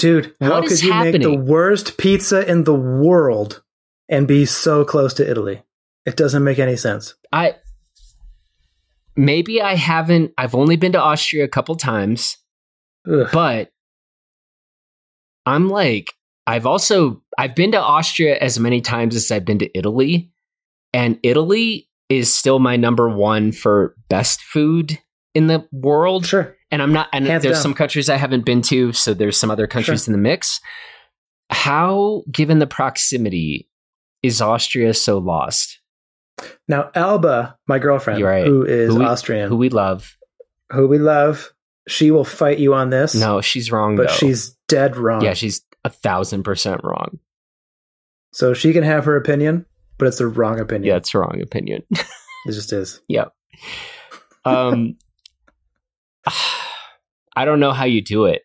Dude, how What could you make the worst pizza in the world and be so close to Italy? It doesn't make any sense. I maybe I haven't I've only been to Austria a couple times, Ugh. but I'm like I've also I've been to Austria as many times as I've been to Italy, and Italy is still my number one for best food in the world. Sure. And I'm not and Hands there's down. some countries I haven't been to, so there's some other countries in the mix. How, given the proximity, is Austria so lost? Now, Alba, my girlfriend, right. who is Who we- Austrian, Who we love. Who we love, she will fight you on this. No, she's wrong but though. she's dead wrong. yeah, she's a thousand percent wrong. so she can have her opinion, but it's the wrong opinion. Yeah, it's a wrong opinion. It just is. Yep. Um, I don't know how you do it.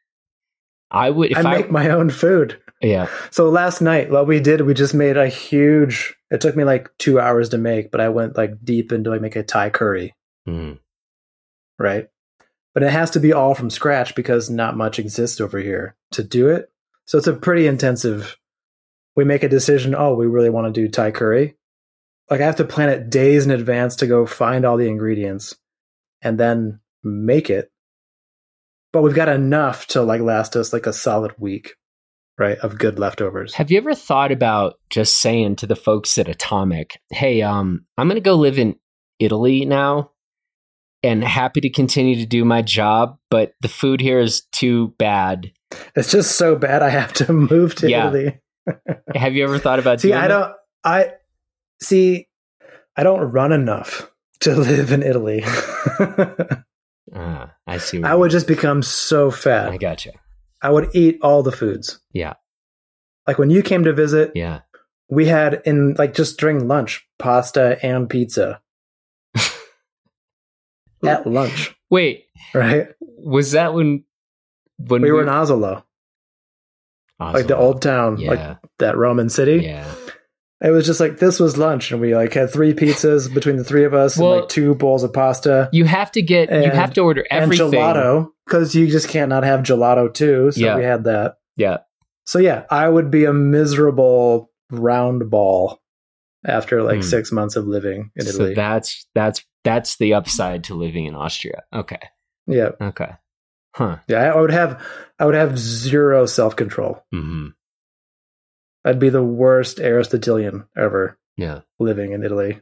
I would if I I, make my own food. yeah So last night, what we did, we just made a huge. It took me like two hours to make, but I went like deep into like make a Thai curry, Mm. right? But it has to be all from scratch because not much exists over here to do it. So it's a pretty intensive. We make a decision. Oh, we really want to do Thai curry. Like I have to plan it days in advance to go find all the ingredients, and then make it. But we've got enough to like last us like a solid week, right? Of good leftovers. Have you ever thought about just saying to the folks at Atomic, "Hey, um, I'm going to go live in Italy now, and happy to continue to do my job, but the food here is too bad." It's just so bad I have to move to Yeah. Italy. Have you ever thought about See, doing I don't I see I don't run enough to live in Italy. Ah, I see. what I would mean. just become so fat. I gotcha. I would eat all the foods. Yeah, Like when you came to visit, yeah. we had in like just during lunch, pasta and pizza. At lunch, Wait, right? was that when when We were in Oslo, like the old town, yeah, like that Roman city. yeah. It was just like this was lunch, and we like had three pizzas between the three of us, Well- and like two bowls of pasta. You have to get. you have to order everything. and gelato because you just can't not have gelato too. So Yeah. we had that. Yeah, So yeah, I would be a miserable round ball after like Hmm. six months of living in Italy. So that's that's that's the upside to living in Austria. Okay. yeah, Okay. Huh. yeah. I would have I would have zero self control. hmm I'd be the worst Aristotelian ever Yeah. living in Italy.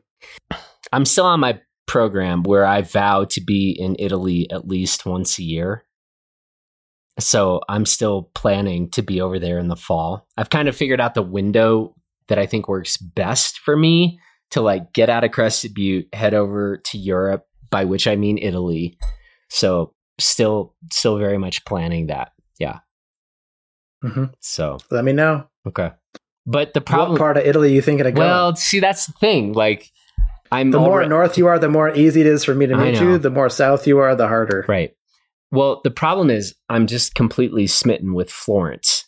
I'm still on my program where I vow to be in Italy at least once a year. So I'm still planning to be over there in the fall. I've kind of figured out the window that I think works best for me to like get out of Crested Butte, head over to Europe, by which I mean Italy. So still still very much planning that. Yeah. hmm So Let me know okay. But the problem what part of Italy you thinking of going. well, see that's the thing. Like I'm the more alre- north you are, the more easy it is for me to meet you. The more south you are, the harder. Right. Well, the problem is I'm just completely smitten with Florence.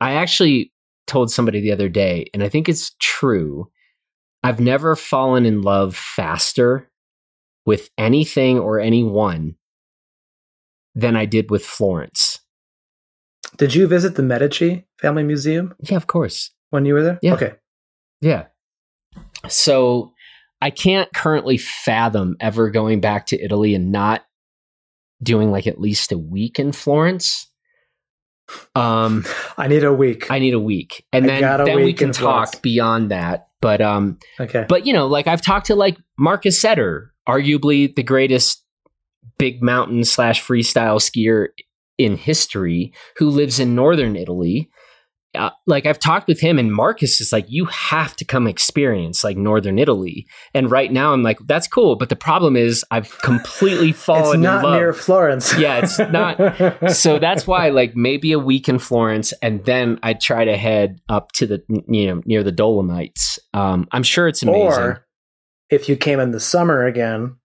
I actually told somebody the other day, and I think it's true. I've never fallen in love faster with anything or anyone than I did with Florence. Did you visit the Medici Family Museum Yeah, of course. When you were there? Yeah. Okay. Yeah. So I can't currently fathom ever going back to Italy and not doing like at least a week in Florence. Um I need a week. I need a week. And I then got a then we can talk Florence. beyond that. But um okay. but you know, like I've talked to like Markus Eder, arguably the greatest big mountain slash freestyle skier in history, who lives in northern Italy. Uh, like I've talked with him, and Markus is like, "You have to come experience like northern Italy." And right now, I'm like, "That's cool," but the problem is, I've completely it's fallen not in love. near Florence. Yeah, it's not- so that's why, like, maybe a week in Florence, and then I try to head up to the you know near the Dolomites. Um, I'm sure it's amazing. Or if you came in the summer again,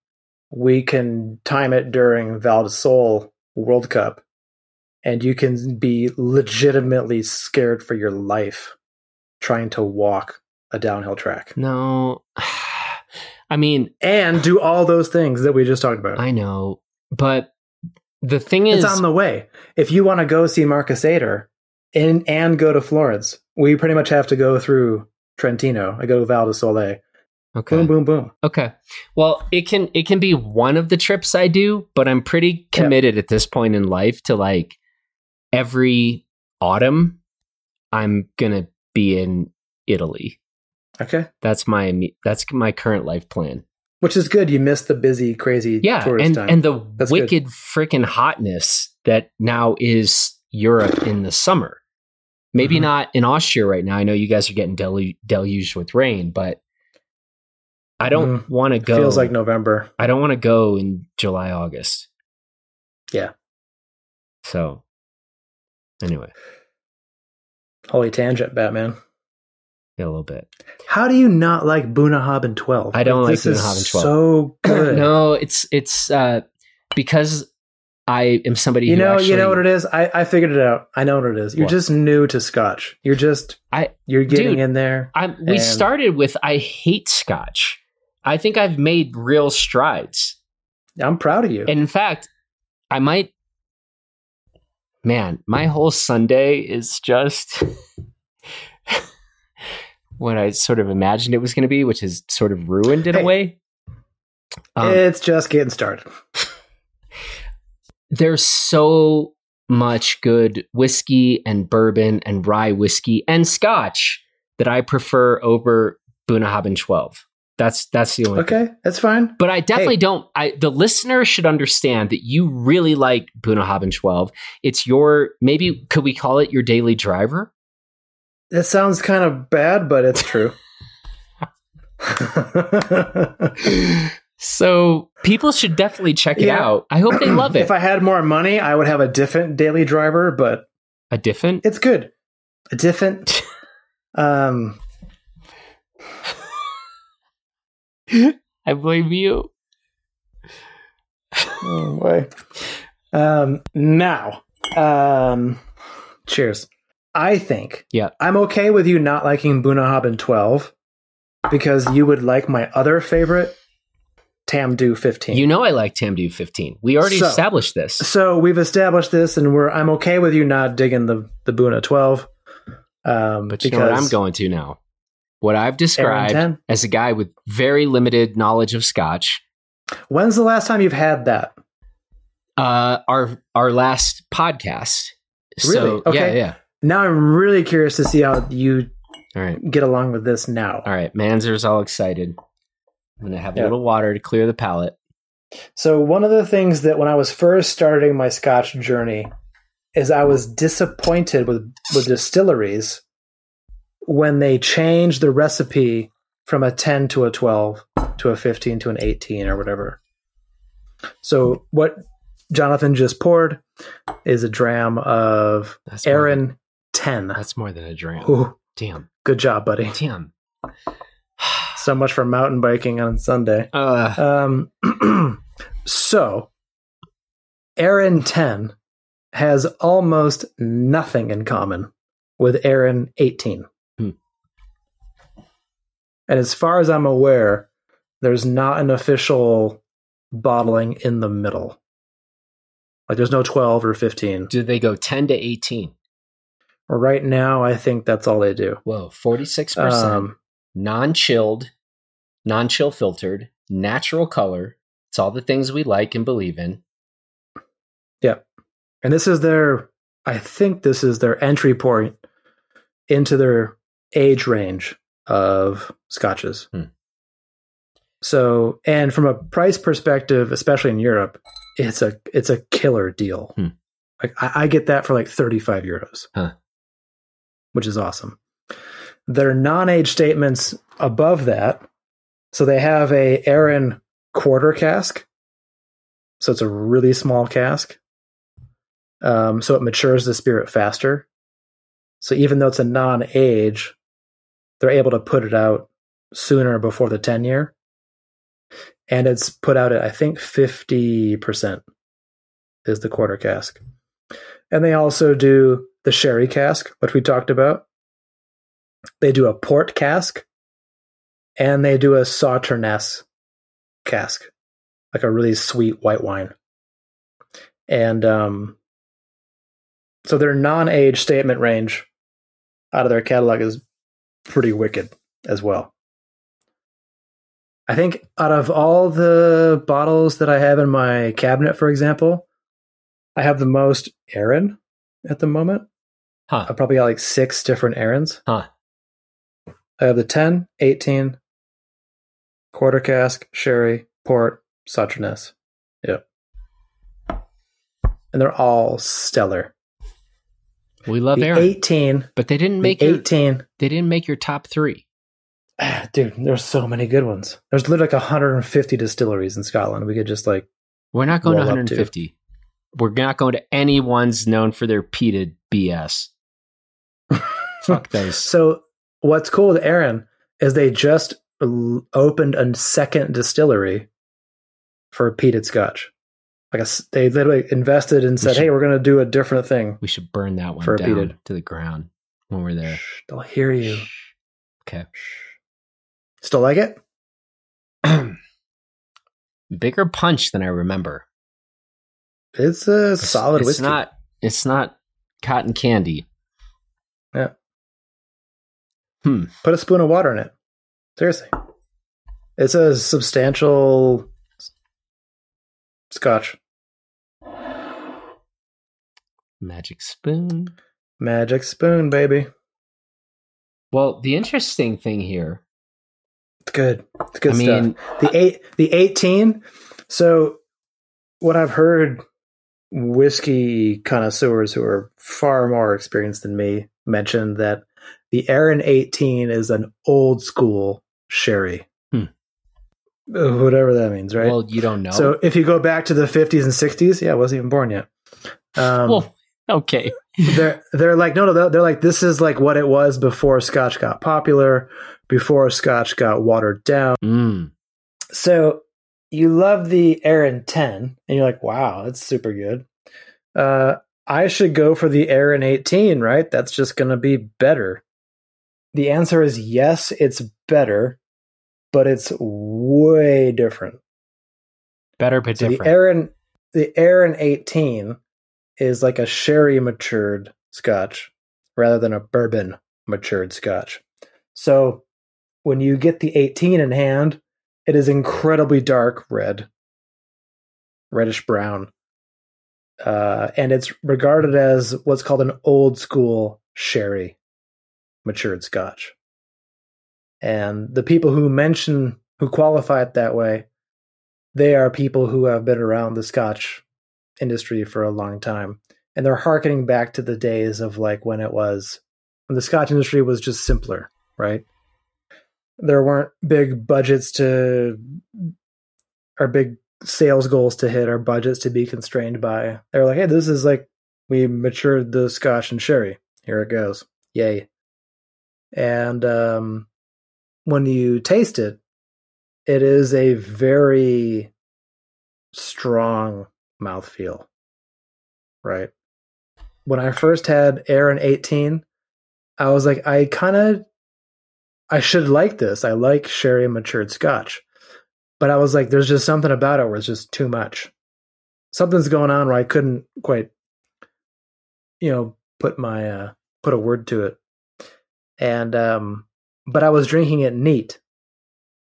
we can time it during Val di Sole World Cup, and you can be legitimately scared for your life trying to walk a downhill track No, I mean, and do all those things that we just talked about. I know, but the thing is, it's on the way. If you want to go see Markus Eder and and go to Florence, we pretty much have to go through Trentino. I go to Val di Sole. okay, Boom, boom, boom. okay. Well, it can it can be one of the trips I do, but I'm pretty Yeah. committed at this point in life to like every autumn, I'm gonna be in Italy. Okay. That's my that's my current life plan. Which is good. You miss the busy, crazy Yeah, tourist and time. and the That's wicked freaking hotness that now is Europe in the summer. Maybe Mhm. not in Austria right now. I know you guys are getting delu- deluged with rain, but I don't Mhm. want to go. feels like November. I don't want to go in July, August. Yeah. So, anyway, Holy tangent, Batman. yeah, a little bit. How do you not like Bunnahabhain 12? I don't like is Bunnahabhain 12. So good. no, it's it's uh, because I am somebody. you who know, actually, you know what it is. I, I figured it out. I know what it is. You're What? just new to Scotch. You're just I- you're getting Dude, in there. I'm, we And- started with I hate Scotch. I think I've made real strides. I'm proud of you. And in fact, I might. Man, my whole Sunday is just what I sort of imagined it was going to be, which is sort of ruined in a way. Um, it's just getting started. there's so much good whiskey and bourbon and rye whiskey and Scotch that I prefer over Bunnahabhain 12. That's that's the only thing. Okay, that's fine. But I definitely Hey. don't. I the listener should understand that you really like Bunnahabhain 12. It's your maybe could we call it your daily driver? That sounds kind of bad, but it's true. So people should definitely check it Yeah. out. I hope they love it. if I had more money, I would have a different daily driver, but A different. it's good. A different. Um, I blame you. oh boy. Um, now, um, cheers. I think. Yeah. I'm okay with you not liking Bunnahabhain 12 because you would like my other favorite, Tamdhu 15. You know I like Tamdhu 15. We already So- established this. so we've established this, and we're I'm okay with you not digging the the Buna 12. Um, But you know what I'm going to now? What I've described as a guy with very limited knowledge of Scotch. When's the last time you've had that? Uh, our our last podcast. Really? So Okay. yeah. Now I'm really curious to see how you All right, get along with this now. all right. Manser's all excited. I'm gonna have a little water to clear the palate. So one of the things that when I was first starting my Scotch journey is I was disappointed with with distilleries when they change the recipe from a 10 to a 12 to a 15 to an 18 or whatever. So what Jonathan just poured is a dram of That's more than- Arran 10. that's more than a dram. Ooh, Damn, good job, buddy. damn. So much for mountain biking on Sunday. uh, Um, so, Arran 10 has almost nothing in common with Arran 18. And as far as I'm aware, there's not an official bottling in the middle. Like there's no 12 or 15. do they go ten to eighteen? Right now, I think that's all they do. Whoa, forty six percent Um, non-chilled, non-chill filtered, natural color. It's all the things we like and believe in. Yep. And this is their, I think this is their entry point into their age range of scotches. Hmm. So, and from a price perspective, especially in Europe, it's a it's a killer deal. Hmm. Like I, I get that for like thirty five euros, Huh. which is awesome. Their non age statements above that, so they have a Arran quarter cask, so it's a really small cask. Um, so it matures the spirit faster. So even though it's a non age, they're able to put it out sooner before the 10 year. And it's put out at, I think, 50% is the quarter cask. And they also do the sherry cask, which we talked about. They do a port cask and they do a Sauternes cask, like a really sweet white wine. And um, so their non age statement range out of their catalog is pretty wicked as well. I think out of all the bottles that I have in my cabinet, for example, I have the most Arran at the moment. Huh. I probably got like six different Arrans. Huh. I have the 10, 18, quarter cask, sherry, port, Sauternes. Yep. And they're all stellar. We love the Arran, 18, but they didn't the make your, 18, they didn't make your top three. Ah, dude, there's so many good ones. There's literally like 150 distilleries in Scotland. We could just like, We're not going to Roll up 150. We're not going to any ones known for their peated BS. Fuck those. so what's cool with Arran is they just opened a second distillery for peated Scotch. Like a s they literally invested and said, should- "Hey, we're going to do a different thing." We should burn that one down to the ground when we're there. Shh, they'll hear you. Okay. Still like it? Bigger punch than I remember. It's a It's- solid it's whiskey. not it's not cotton candy. Yeah. Hmm. Put a spoon of water in it. Seriously, it's a substantial Scotch. Magic spoon. Magic spoon, baby. Well, the interesting thing here, It's good. It's good I stuff. mean, the eight the 18 so what i've heard whiskey connoisseurs who are far more experienced than me mentioned that the Arran 18 is an old school sherry Hmm. Uh, whatever that means right well, you don't know. so if you go back to the 50s and 60s yeah i wasn't even born yet um, well, okay. they're they're like no no they're, they're like this is like what it was before scotch got popular before scotch got watered down Mm. so you love the Arran 10, and you're like, wow, that's super good. Uh, I should go for the Arran 18, right? That's just going to be better. The answer is yes, it's better, but it's way different. Better but So different. the Arran, the Arran 18 is like a sherry matured scotch rather than a bourbon matured scotch. So when you get the 18 in hand, it is incredibly dark red, reddish brown. Uh, and it's regarded as what's called an old school sherry matured scotch. And the people who mention, who qualify it that way, they are people who have been around the scotch industry for a long time. And they're harkening back to the days of like when it was, when the scotch industry was just simpler, right? There weren't big budgets to, or big sales goals to hit or budgets to be constrained by. They're like, hey, this is like we matured the Scotch and sherry. Here it goes. Yay. And um, when you taste it, it is a very strong mouthfeel. Right. When I first had Arran 18, I was like, I kind of, I should like this. I like sherry matured scotch. But I was like, there's just something about it where it's just too much. Something's going on where I couldn't quite, you know, put my uh, put a word to it. And um, but I was drinking it neat,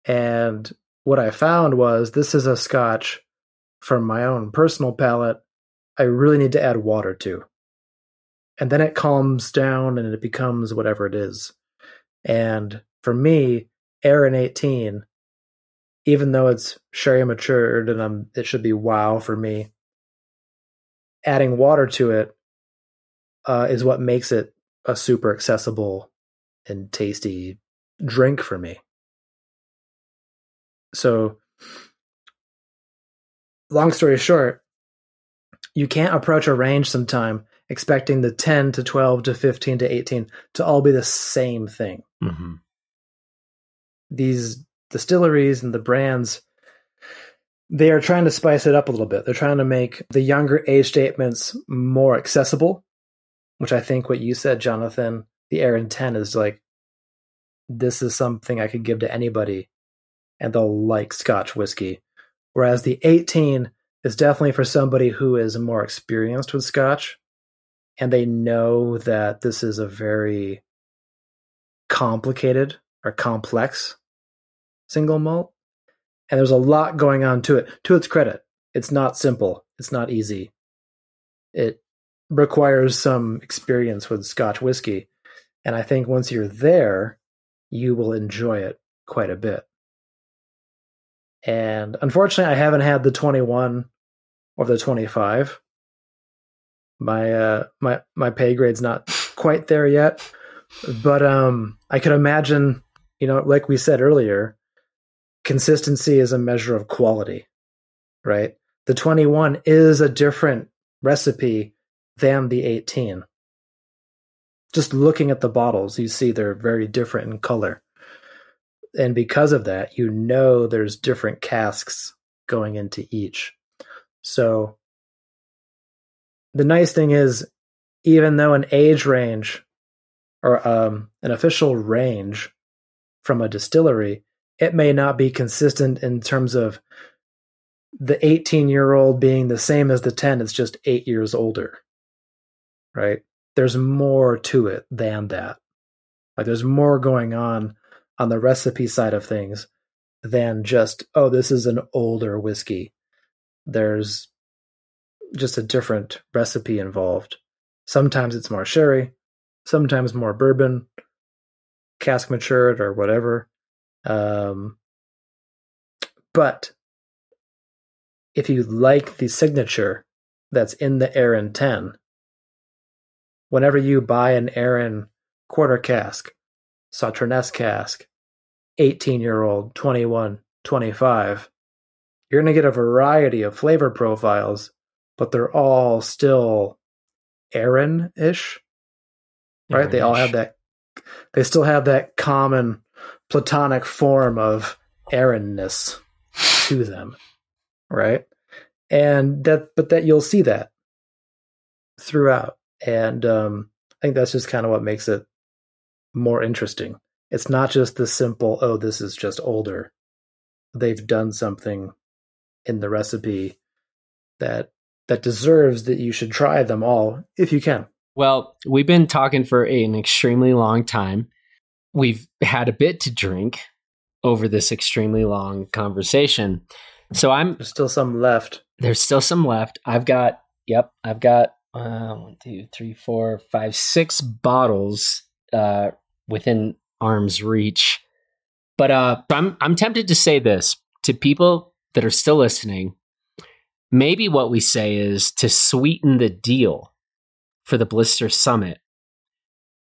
and what I found was this is a Scotch from my own personal palate. I really need to add water to, and then it calms down and it becomes whatever it is. And for me, Arran 18 even though it's sherry matured and I'm, it should be wow for me, adding water to it uh, is what makes it a super accessible and tasty drink for me. So, long story short, you can't approach a range sometime expecting the 10 to 12 to 15 to 18 to all be the same thing. Mm-hmm. These distilleries and the brands they are trying to spice it up a little bit. They're trying to make the younger age statements more accessible, which I think what you said, Jonathan, the Arran 10 is like, this is something I could give to anybody and they'll like Scotch whiskey. Whereas the 18 is definitely for somebody who is more experienced with Scotch and they know that this is a very complicated or complex single malt. And there's a lot going on to it. To its credit, it's not simple. It's not easy. It requires some experience with Scotch whiskey. And I think once you're there, you will enjoy it quite a bit. And unfortunately, I haven't had the 21 or the 25. My uh my my pay grade's not quite there yet, but um I could imagine, you know, like we said earlier, consistency is a measure of quality, right? The 21 is a different recipe than the 18. Just looking at the bottles, you see they're very different in color. And because of that, you know there's different casks going into each. So the nice thing is, even though an age range or um, an official range from a distillery it may not be consistent in terms of the 18 year old being the same as the 10 it's just eight years older right there's more to it than that like there's more going on on the recipe side of things than just oh this is an older whiskey. There's just a different recipe involved. Sometimes it's more sherry sometimes more bourbon cask matured or whatever. Um, but if you like the signature that's in the Arran 10, whenever you buy an Arran quarter cask, Sauternes cask, 18 year old, 21, 25, you're going to get a variety of flavor profiles, but they're all still Arran ish, right? They all have that, they still have that common platonic form of Arranness to them, right? And that, but that you'll see that throughout, and um, I think that's just kind of what makes it more interesting. It's not just the simple, oh, this is just older. They've done something in the recipe that that deserves that you should try them all if you can. Well, we've been talking for an extremely long time. we've had a bit to drink over this extremely long conversation. So I'm There's still some left. there's still some left. I've got yep, I've got uh, one, two, three, four, five, six bottles uh, within arm's reach. But uh, I'm I'm tempted to say this to people that are still listening. Maybe what we say is to sweeten the deal for the Blister Summit.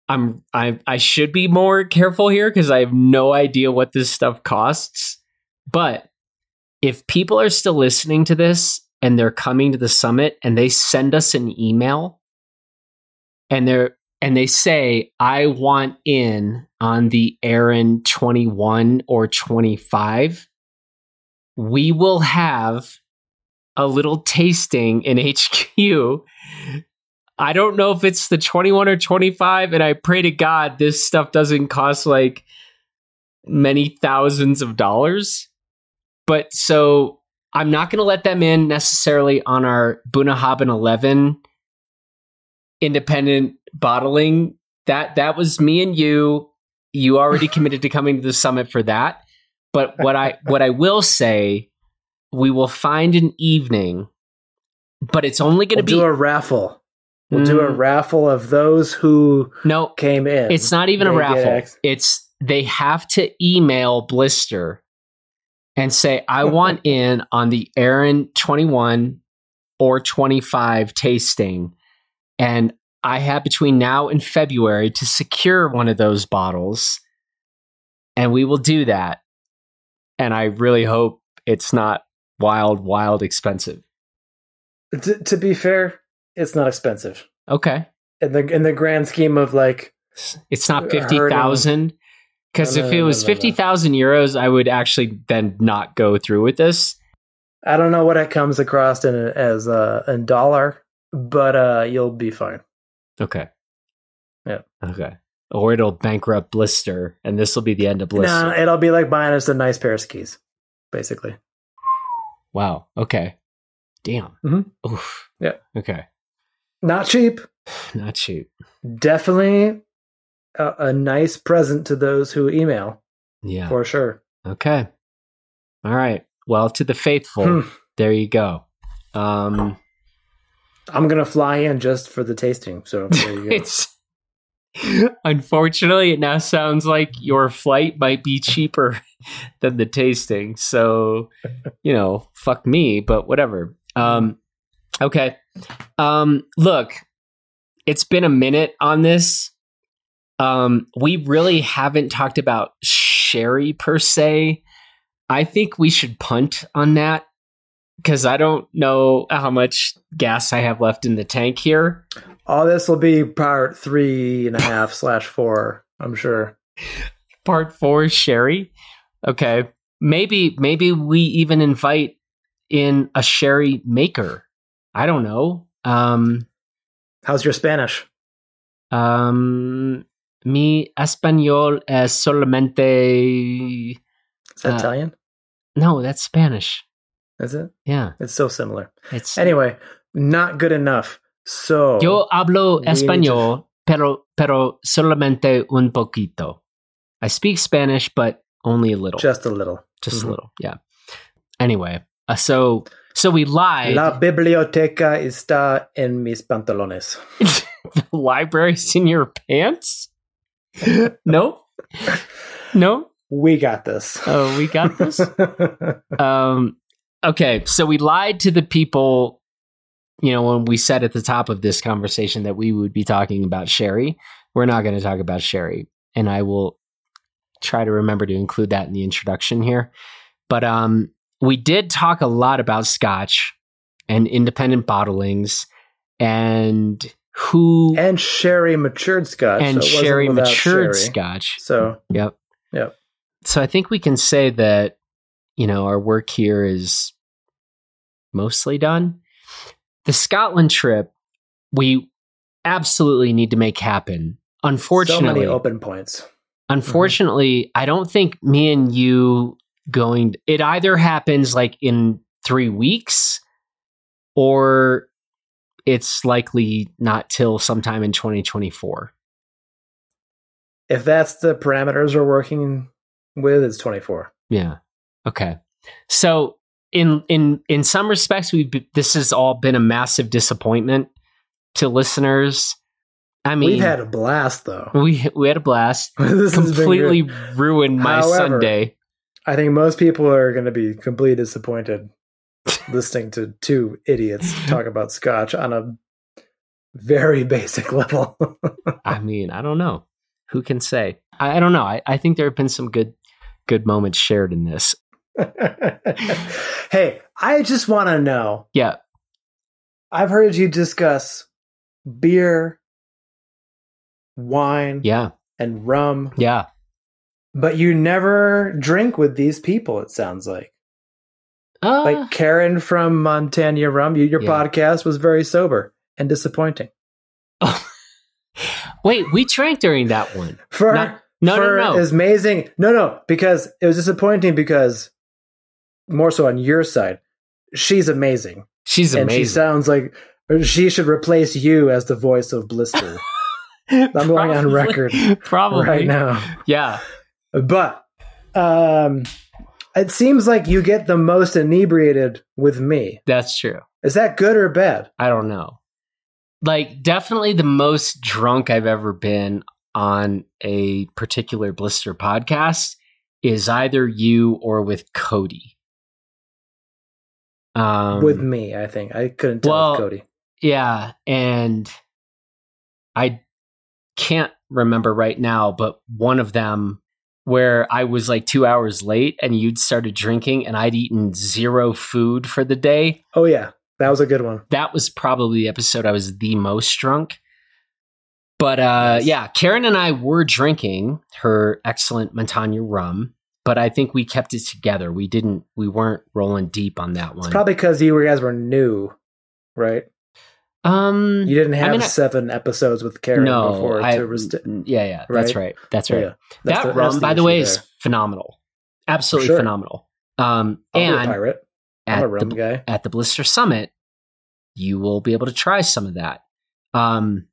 I'm I I should be more careful here because I have no idea what this stuff costs. But if people are still listening to this and they're coming to the summit and they send us an email and they're and they say I want in on the Arran 21 or 25 we will have a little tasting in HQ I don't know if it's the 21 or 25 and I pray to god this stuff doesn't cost like many thousands of dollars. But so I'm not going to let them in necessarily on our Bunnahabhain 11 independent bottling. That that was me and you. You already committed to coming to the summit for that. But what I what I will say, we will find an evening, but it's only going We'll to do be a raffle. We'll do a Mm, raffle of those who no. came in. It's not even a They get raffle. ex- It's they have to email Blister and say, I want in on the Arran 21 or 25 tasting. And I have between now and February to secure one of those bottles. And we will do that. And I really hope it's not wild, wild expensive. To, to be fair, it's not expensive Okay. in the in the grand scheme of like It's not Uh, fifty thousand. Because No, if no, it was no. fifty thousand euros, I would actually then not go through with this. I don't know what it comes across in as uh, in dollar, but uh, you'll be fine. Okay. Yeah. Okay. Or it'll bankrupt Blister, and this will be the end of Blister. No, it'll be like buying us a nice pair of skis, basically. Wow. Okay. Damn. Mhm. Oof. Yeah. Okay. Not cheap. Not cheap. Definitely a, a nice present to those who email Yeah. for sure. Okay. All right. Well, to the faithful, Hmm. there you go. Um, I'm gonna fly in just for the tasting. So there you go. it's unfortunately it now sounds like your flight might be cheaper than the tasting so you know fuck me but whatever um okay um look it's been a minute on this um we really haven't talked about sherry per se i think we should punt on that because i don't know how much gas i have left in the tank here All this will be part three and a half slash four. I'm sure. part four sherry okay maybe maybe we even invite in a sherry maker i don't know um How's your Spanish? um mi español es solamente Is that Uh, Italian? no that's spanish Is it? yeah It's so similar. it's Anyway, not good enough. So yo hablo need to- español pero pero solamente un poquito i speak spanish but only a little just a little. just Mhm. a little yeah anyway uh, so so we lied La biblioteca está en mis pantalones. the library's in your pants? no. No. We got this. Oh, we got this. Um okay, so we lied to the people you know when we said at the top of this conversation that we would be talking about Sherry. We're not going to talk about Sherry and I will try to remember to include that in the introduction here. But um we did talk a lot about scotch and independent bottlings and who and sherry matured scotch. and so sherry matured sherry. scotch. So Yep. Yep. So I think we can say that, you know, our work here is mostly done. The Scotland trip, we absolutely need to make happen. so Unfortunately, many open points. unfortunately, I don't think me and you going it either happens like in 3 weeks or it's likely not till sometime in 2024. if that's the parameters we're working with, it's 24. Yeah. Okay. So in in in some respects, we've be- this has all been a massive disappointment to listeners. I mean, We've had a blast though. we we had a blast. this Completely ruined my However- Sunday. I think most people are going to be completely disappointed listening to two idiots talk about scotch on a very basic level. I mean, I don't know. Who can say? I, I don't know. I, I think there have been some good good moments shared in this. hey, I just want to know. Yeah. I've heard you discuss beer, wine, Yeah. and rum, Yeah. but you never drink with these people. It sounds like, Uh, like Karen from Montanya Rum. You, your Yeah. podcast was very sober and disappointing. Oh. wait, we drank during that one. For Not- no, no, for no. as amazing. No, no, because it was disappointing because more so on your side. She's amazing, She's and she sounds like she should replace you as the voice of Blister I'm going on record Probably. right now. Yeah. But um, it seems like you get the most inebriated with me. That's true. Is that good or bad? I don't know. Like, definitely the most drunk I've ever been on a particular blister podcast is either you or with Cody. Um, with me, I think I couldn't tell well, with Cody. Yeah, and I can't remember right now, but one of them where I was like two hours late and you'd started drinking and I'd eaten zero food for the day. Oh yeah, that was a good one. That was probably the episode I was the most drunk. But uh, yeah, Karen and I were drinking her excellent Montanya rum, but I think we kept it together. We didn't, we weren't rolling deep on that one. It's probably because you guys were new, right? um, You didn't have mean, I- seven episodes with Karen no, before I, rest- yeah, yeah, that's Right? right. That's right. Yeah, that's that the- rum, by the way, there. is phenomenal. Absolutely Sure. phenomenal. Um, I'll and pirate. I'm at a rum the, guy. at the Blister Summit, you will be able to try some of that. Um,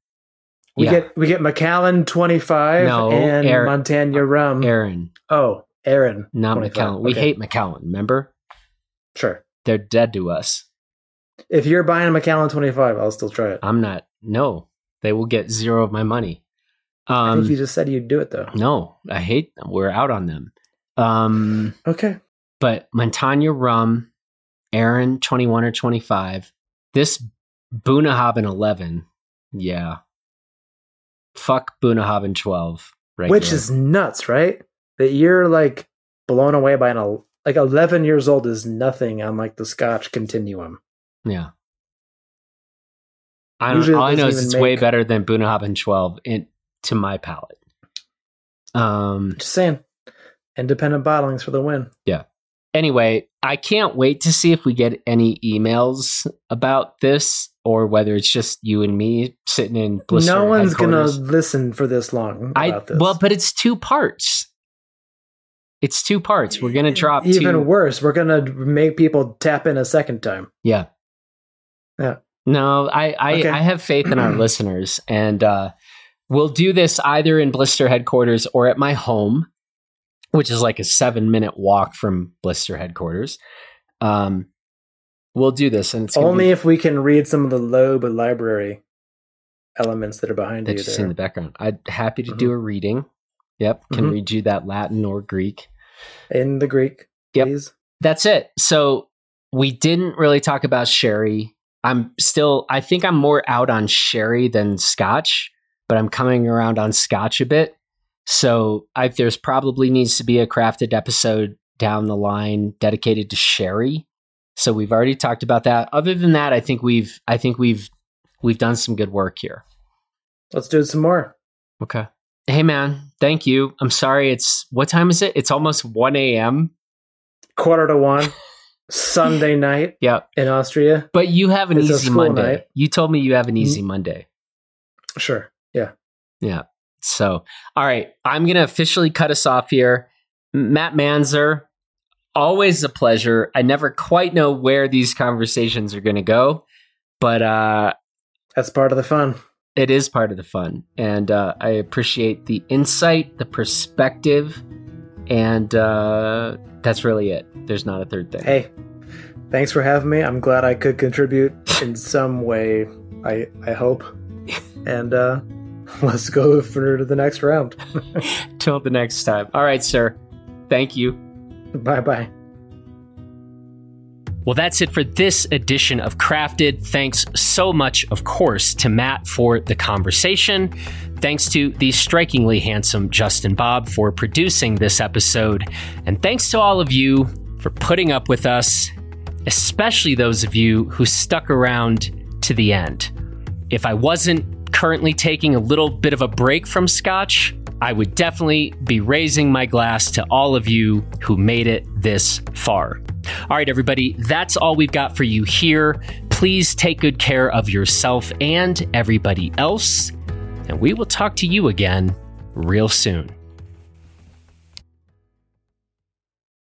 We yeah, get we get Macallan twenty five No, and Arran- Montanya rum. Arran, Oh, Arran, not 25. Macallan. We Okay. hate Macallan. Remember, Sure. they're dead to us. If you're buying a twenty five, I'll still try it. I'm not. No, they will get zero of my money. I Um, think you just said you'd do it though. no, I hate them. We're out on them. Um, Okay. but Montanya rum, Arran 21 or 25. This Bunnahabhain 11. Yeah. Fuck Bunnahabhain 12. Right Which is nuts, right? That you're like blown away by an like eleven years old is nothing on like the Scotch continuum. yeah. I don't, Usually all I know is it's even way better than Bunnahabhain 12 in, to my palate. Um. Just saying. Independent bottlings for the win. Yeah. Anyway, I can't wait to see if we get any emails about this or whether it's just you and me sitting in Blister no one's gonna listen for this long I this. well, but it's two parts. It's two parts. We're gonna drop even two. worse. We're gonna make people tap in a second time. Yeah. Yeah. No, I I, Okay. I have faith in our listeners, and uh, we'll do this either in Blister headquarters or at my home, which is like a seven minute walk from Blister headquarters. Um, we'll do this, and it's Only be, if we can read some of the Loeb library elements that are behind that you you in the background. I'm happy to do Mhm. a reading. Yep, can Mhm. read you that Latin or Greek. In the Greek, Yep. please. that's it. So we didn't really talk about sherry. I'm still, I think I'm more out on sherry than scotch, but I'm coming around on scotch a bit. So I, there's probably needs to be a crafted episode down the line dedicated to sherry. So we've already talked about that. Other than that, I think we've, I think we've, we've done some good work here. Let's do some more. Okay. Hey man, thank you. I'm sorry. It's what time is it? It's almost 1 a.m. Quarter to one, Sunday night Yep. in Austria. But you have an It's easy Monday. night. You told me you have an easy Monday. Sure. Yeah. Yeah. So, all right, I'm going to officially cut us off here. Matt Manser, always a pleasure. I never quite know where these conversations are going to go, but uh That's part of the fun. It is part of the fun. And uh, I appreciate the insight, the perspective, and uh, that's really it. There's not a third thing. Hey, thanks for having me. I'm glad I could contribute in some way. I I hope. And uh, let's go for to the next round. Till the next time. All right, sir. Thank you. bye bye. Well, that's it for this edition of Crafted. Thanks so much, of course, to Matt for the conversation. Thanks to the strikingly handsome Justin Bob for producing this episode. And thanks to all of you for putting up with us, especially those of you who stuck around to the end. If I wasn't currently taking a little bit of a break from Scotch, I would definitely be raising my glass to all of you who made it this far. All right, everybody, that's all we've got for you here. Please take good care of yourself and everybody else, and we will talk to you again real soon.